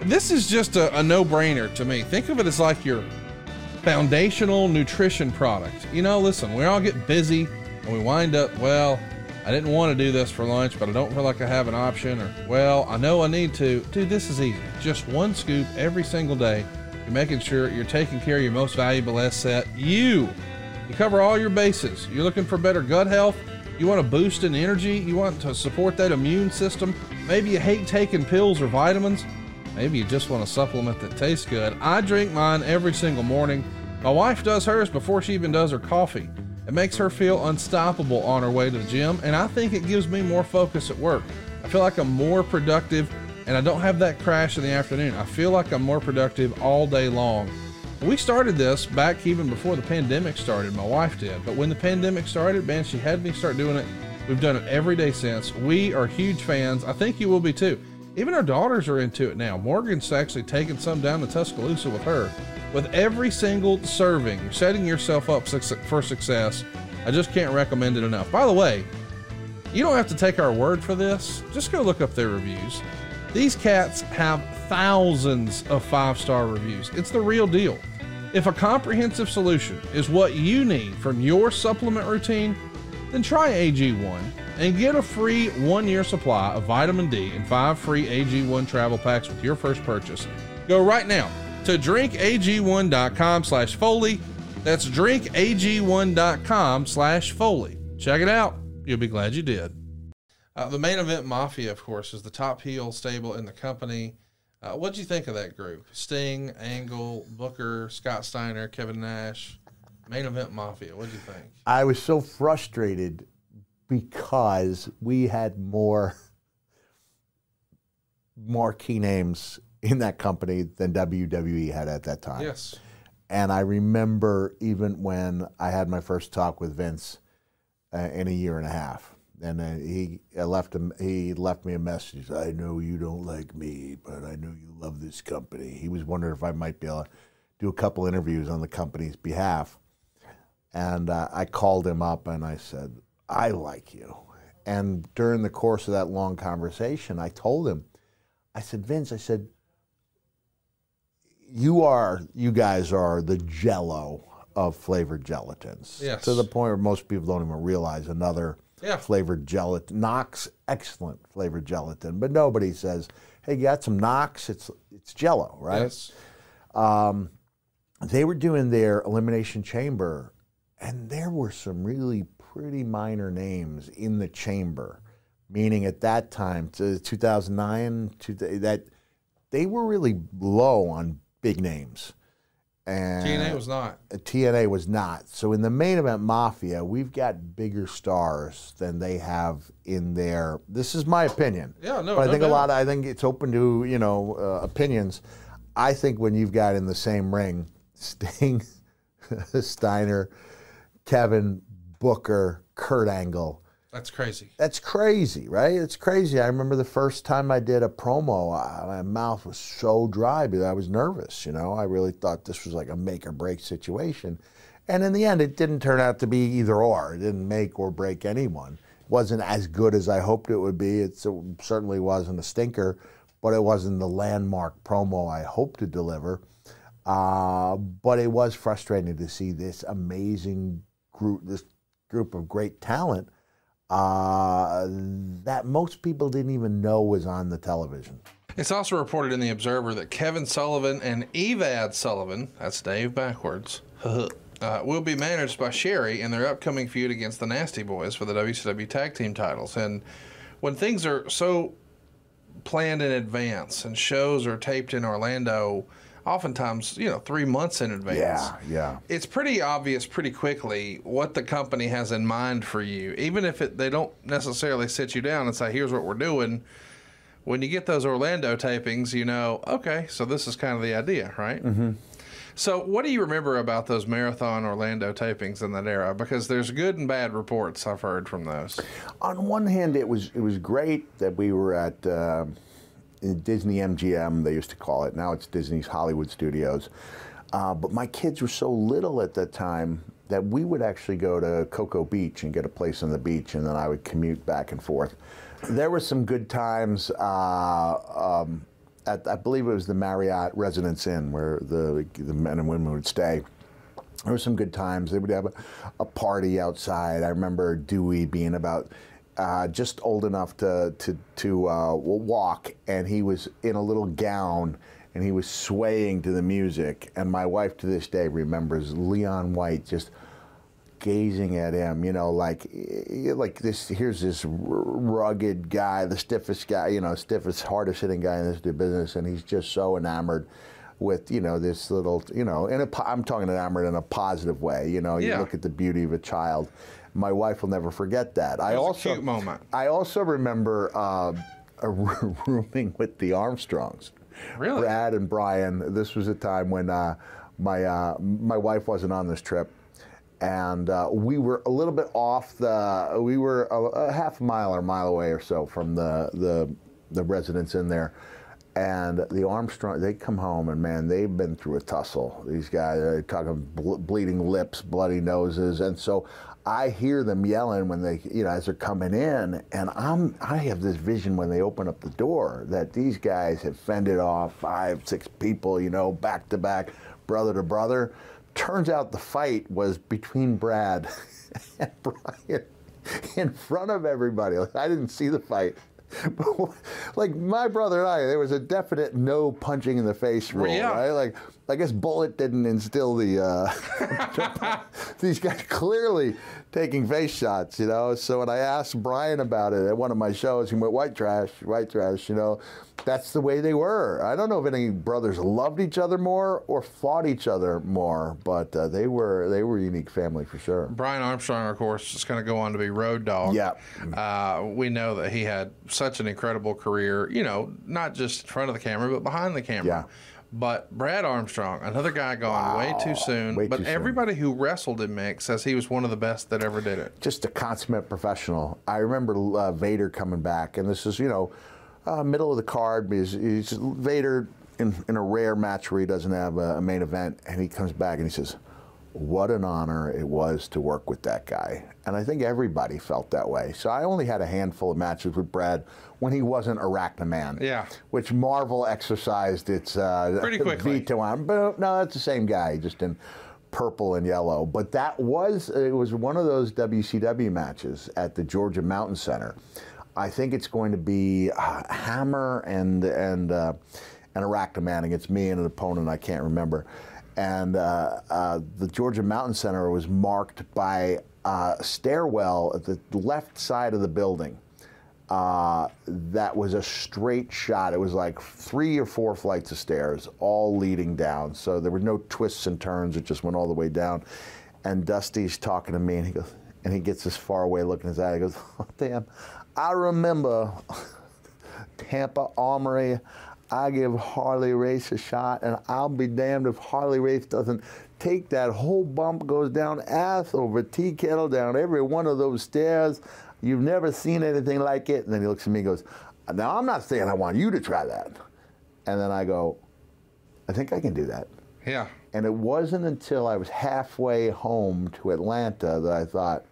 Speaker 3: This is just a, a no brainer to me. Think of it as like your foundational nutrition product. You know, listen, we all get busy and we wind up, well, I didn't want to do this for lunch, but I don't feel like I have an option, or, well, I know I need to. Dude, this is easy. Just one scoop every single day. You're making sure you're taking care of your most valuable asset, you. You cover all your bases. You're looking for better gut health. You want a boost in energy. You want to support that immune system. Maybe you hate taking pills or vitamins. Maybe you just want a supplement that tastes good. I drink mine every single morning. My wife does hers before she even does her coffee. It makes her feel unstoppable on her way to the gym, and I think it gives me more focus at work. I feel like I'm more productive and I don't have that crash in the afternoon. I feel like I'm more productive all day long. We started this back even before the pandemic started. My wife did. But when the pandemic started, man, she had me start doing it. We've done it every day since. We are huge fans. I think you will be too. Even our daughters are into it now. Morgan's actually taking some down to Tuscaloosa with her. With every single serving, you're setting yourself up for success. I just can't recommend it enough. By the way, you don't have to take our word for this. Just go look up their reviews. These cats have thousands of five star reviews. It's the real deal. If a comprehensive solution is what you need from your supplement routine, then try AG1 and get a free one year supply of vitamin D and five free AG1 travel packs with your first purchase. Go right now to drinkag1.com slash Foley. That's drinkag1.com slash Foley. Check it out. You'll be glad you did. Uh, the main event Mafia, of course, is the top heel stable in the company. Uh, what do you think of that group? Sting, Angle, Booker, Scott Steiner, Kevin Nash, main event Mafia. What do you think?
Speaker 1: I was so frustrated because we had more marquee names in that company than WWE had at that time. Yes. And I remember even when I had my first talk with Vince uh, in a year and a half, and uh, he left him he left me a message. I know you don't like me, but I know you love this company. He was wondering if I might be able to do a couple interviews on the company's behalf, and uh, I called him up and I said, I like you. And during the course of that long conversation, I told him, I said, Vince, I said, you are, you guys are the jello of flavored gelatins. Yes. To the point where most people don't even realize another yeah. flavored gelatin. Knox, excellent flavored gelatin, but nobody says, hey, you got some Knox? It's, it's jello, right? Yes. Um, they were doing their elimination chamber, and there were some really pretty minor names in the chamber, meaning at that time, 2009, that they were really low on big names.
Speaker 3: And TNA was not.
Speaker 1: TNA was not. So in the main event Mafia, we've got bigger stars than they have in their. This is my opinion.
Speaker 3: Yeah, no. But I no
Speaker 1: think doubt.
Speaker 3: a lot.
Speaker 1: Of, I think it's open to you know uh, opinions. I think when you've got in the same ring, *laughs* Sting, *laughs* Steiner, Kevin, Booker, Kurt Angle.
Speaker 3: That's crazy.
Speaker 1: That's crazy, right? It's crazy. I remember the first time I did a promo, I, my mouth was so dry because I was nervous. You know, I really thought this was like a make or break situation. And in the end, it didn't turn out to be either or. It didn't make or break anyone. It wasn't as good as I hoped it would be. It's, it certainly wasn't a stinker, but it wasn't the landmark promo I hoped to deliver. Uh, but it was frustrating to see this amazing group, this group of great talent uh, that most people didn't even know was on the television.
Speaker 3: It's also reported in The Observer that Kevin Sullivan and Evad Sullivan, that's Dave backwards, *laughs* uh, will be managed by Sherri in their upcoming feud against the Nasty Boys for the WCW Tag Team titles. And when things are so planned in advance and shows are taped in Orlando, oftentimes, you know, three months in advance.
Speaker 1: Yeah, yeah.
Speaker 3: It's pretty obvious pretty quickly what the company has in mind for you, even if it, they don't necessarily sit you down and say, "Here's what we're doing." When you get those Orlando tapings, you know, okay, so this is kind of the idea, right? Mm-hmm. So, what do you remember about those marathon Orlando tapings in that era? Because there's good and bad reports I've heard from those.
Speaker 1: On one hand, it was it was great that we were at. Uh, Disney MGM, they used to call it. Now it's Disney's Hollywood Studios. Uh, but my kids were so little at that time that we would actually go to Cocoa Beach and get a place on the beach, and then I would commute back and forth. There were some good times. Uh, um, at, I believe it was the Marriott Residence Inn where the, the men and women would stay. There were some good times. They would have a, a party outside. I remember Dewey being about uh, just old enough to to to uh, walk, and he was in a little gown, and he was swaying to the music. And my wife to this day remembers Leon White just gazing at him, you know, like eh, like this. Here's this rugged guy, the stiffest guy, you know, stiffest, hardest hitting guy in this business, and he's just so enamored with you know this little you know and i I'm talking enamored in a positive way you know yeah. you look at the beauty of a child my wife will never forget that. I also
Speaker 3: cute moment.
Speaker 1: I also remember uh, *laughs* rooming with the Armstrongs.
Speaker 3: Really?
Speaker 1: Brad and Brian. This was a time when uh, my uh, my wife wasn't on this trip, and uh, we were a little bit off the. We were a, a half mile or a mile away or so from the the the residents in there. And the Armstrong, they come home and man, they've been through a tussle. These guys are talking ble bleeding lips, bloody noses. And so I hear them yelling when they, you know, as they're coming in, and I'm, I have this vision when they open up the door that these guys have fended off five, six people, you know, back to back, brother to brother. Turns out the fight was between Brad *laughs* and Brian in front of everybody. Like, I didn't see the fight. But *laughs* like my brother and I, there was a definite no punching in the face rule, yeah. right? Like I guess Bullet didn't instill the. Uh, *laughs* these guys clearly taking face shots, you know. So when I asked Brian about it at one of my shows, he went, "White trash, white trash," you know. That's the way they were. I don't know if any brothers loved each other more or fought each other more, but uh, they were they were a unique family for sure.
Speaker 3: Brian Armstrong, of course, is going to go on to be Road Dog.
Speaker 1: Yeah,
Speaker 3: uh, we know that he had such an incredible career. You know, not just in front of the camera, but behind the camera. Yeah but Brad Armstrong, another guy gone wow. way too soon. Way but too everybody soon. who wrestled in Mick says he was one of the best that ever did it.
Speaker 1: Just a consummate professional. I remember uh, Vader coming back, and this is, you know, uh, middle of the card. He's, he's Vader in, in, a rare match where he doesn't have a, a main event, and he comes back and he says, what an honor it was to work with that guy. And I think everybody felt that way. So I only had a handful of matches with Brad when he wasn't Arachnaman.
Speaker 3: Yeah.
Speaker 1: Which Marvel exercised its
Speaker 3: uh, Pretty quickly. veto
Speaker 1: on. But no, that's the same guy, just in purple and yellow. But that was it was one of those WCW matches at the Georgia Mountain Center. I think it's going to be uh, Hammer and and uh, and Arachnaman against me and an opponent I can't remember. And uh, uh, the Georgia Mountain Center was marked by a uh, stairwell at the left side of the building uh, that was a straight shot. It was like three or four flights of stairs, all leading down. So there were no twists and turns. It just went all the way down. And Dusty's talking to me, and he goes, and he gets this far away look in his eye. He goes, *laughs* oh, damn, I remember *laughs* Tampa Armory. I give Harley Race a shot, and I'll be damned if Harley Race doesn't take that whole bump, goes down ass over tea kettle, down every one of those stairs. You've never seen anything like it. And then he looks at me and goes, Now I'm not saying I want you to try that. And then I go, I think I can do that.
Speaker 3: Yeah.
Speaker 1: And it wasn't until I was halfway home to Atlanta that I thought,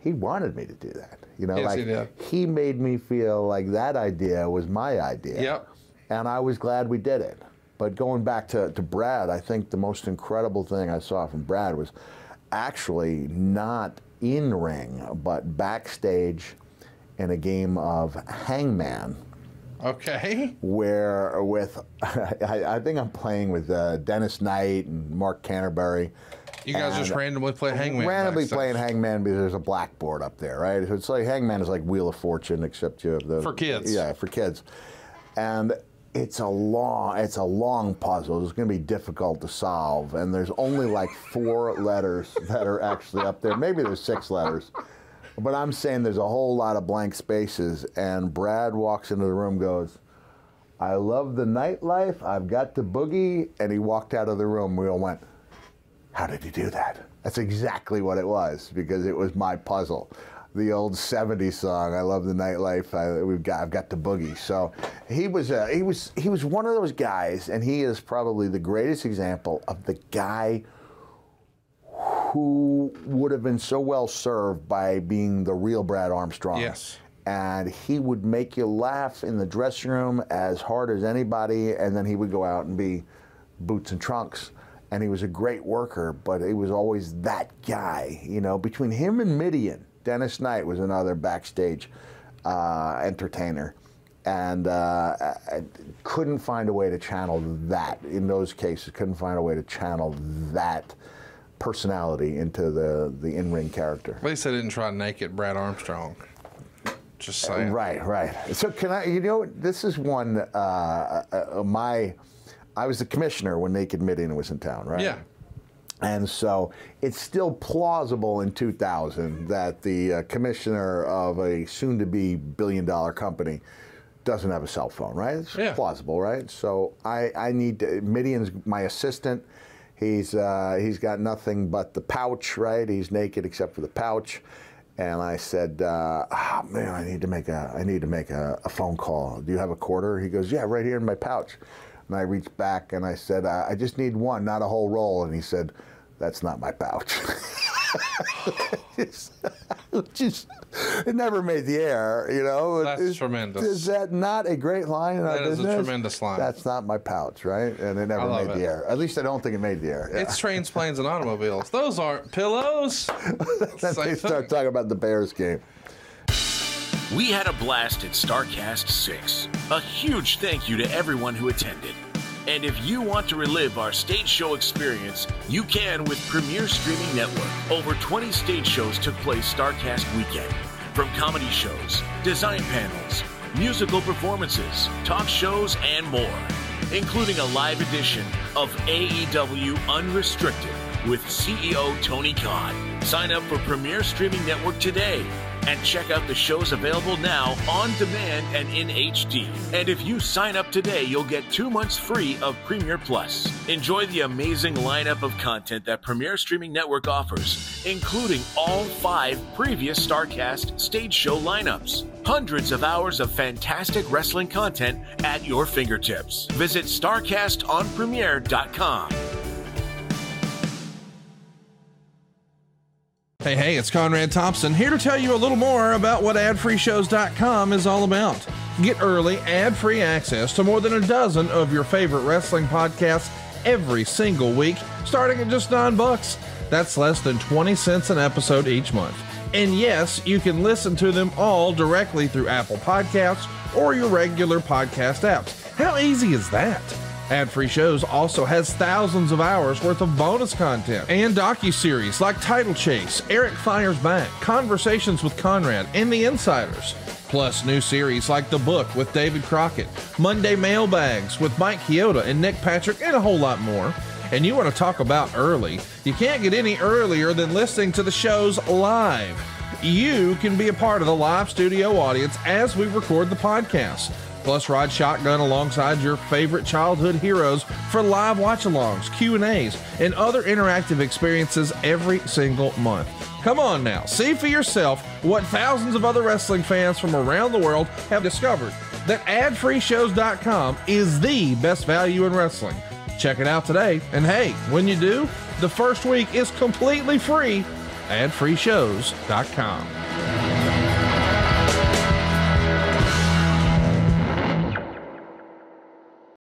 Speaker 1: he wanted me to do that. You know, yes, like he, he, made me feel like that idea was my idea.
Speaker 3: Yep.
Speaker 1: And I was glad we did it. But going back to, to Brad, I think the most incredible thing I saw from Brad was actually not in ring, but backstage in a game of hangman.
Speaker 3: Okay.
Speaker 1: Where with, *laughs* I, I, think I'm playing with uh, Dennis Knight and Mark Canterbury.
Speaker 3: You guys just randomly play Hangman.
Speaker 1: Randomly backstage. playing Hangman because there's a blackboard up there, right? So it's like Hangman is like Wheel of Fortune, except you have the
Speaker 3: for kids.
Speaker 1: Yeah, for kids. And it's a long it's a long puzzle it's going to be difficult to solve and there's only like four *laughs* letters that are actually up there maybe there's six letters but i'm saying there's a whole lot of blank spaces and brad walks into the room goes i love the nightlife i've got the boogie and he walked out of the room we all went how did he do that that's exactly what it was because it was my puzzle the old '70s song. I love the nightlife. I, we've got I've got the boogie. So he was uh, he was he was one of those guys, and he is probably the greatest example of the guy who would have been so well served by being the real Brad Armstrong.
Speaker 3: Yes.
Speaker 1: And he would make you laugh in the dressing room as hard as anybody, and then he would go out and be boots and trunks and he was a great worker, but he was always that guy, you know, between him and Mideon. Dennis Knight was another backstage uh, entertainer, and uh, I couldn't find a way to channel that. In those cases, couldn't find a way to channel that personality into the the in ring character.
Speaker 3: At least I didn't try naked Brad Armstrong. Just uh, saying.
Speaker 1: Right, right. So can I? You know, this is one uh, uh, uh, my. I was the commissioner when Naked Mideon was in town, right?
Speaker 3: Yeah.
Speaker 1: And so it's still plausible in 2000 that the uh, commissioner of a soon to be billion dollar company doesn't have a cell phone, right?
Speaker 3: It's yeah.
Speaker 1: plausible, right? So I, I need to, Mideon's my assistant. He's, uh, he's got nothing but the pouch, right? He's naked except for the pouch. And I said, uh, oh, man, I need to make a, I need to make a, a phone call. Do you have a quarter? He goes, yeah, right here in my pouch. And I reached back and I said, I just need one, not a whole roll. And he said, that's not my pouch. just, *laughs* just, it never made the air, you know.
Speaker 3: That's tremendous.
Speaker 1: Is that not a great line in
Speaker 3: that our business? That is a tremendous line.
Speaker 1: That's not my pouch, right? And it never made it. the air. At least I don't think it made the air. Yeah.
Speaker 3: It's trains, planes, and automobiles. Those aren't pillows.
Speaker 1: *laughs* then they start talking about the Bears game.
Speaker 6: We had a blast at Starrcast 6. A huge thank you to everyone who attended. And if you want to relive our stage show experience, you can with Premiere Streaming Network. Over 20 stage shows took place Starrcast weekend, from comedy shows, design panels, musical performances, talk shows, and more, including a live edition of AEW Unrestricted with CEO Tony Khan. Sign up for Premiere Streaming Network today and check out the shows available now on demand and in HD. And if you sign up today, you'll get two months free of Premiere Plus. Enjoy the amazing lineup of content that Premiere Streaming Network offers, including all five previous Starrcast stage show lineups. Hundreds of hours of fantastic wrestling content at your fingertips. Visit StarrcastOnPremiere.com.
Speaker 7: Hey, hey, it's Conrad Thompson here to tell you a little more about what adfreeshows.com is all about. Get early, ad free access to more than a dozen of your favorite wrestling podcasts every single week, starting at just nine bucks. That's less than 20 cents an episode each month. And yes, you can listen to them all directly through Apple Podcasts or your regular podcast apps. How easy is that? Ad Free Shows also has thousands of hours worth of bonus content and docu-series like Title Chase, Eric Fires Back, Conversations with Conrad, and The Insiders. Plus new series like The Book with David Crockett, Monday Mailbags with Mike Chioda and Nick Patrick, and a whole lot more. And you want to talk about early? You can't get any earlier than listening to the shows live. You can be a part of the live studio audience as we record the podcast. Plus, ride shotgun alongside your favorite childhood heroes for live watch-alongs, Q&As, and other interactive experiences every single month. Come on now, see for yourself what thousands of other wrestling fans from around the world have discovered that adfreeshows.com is the best value in wrestling. Check it out today, and hey, when you do, the first week is completely free. Adfreeshows.com.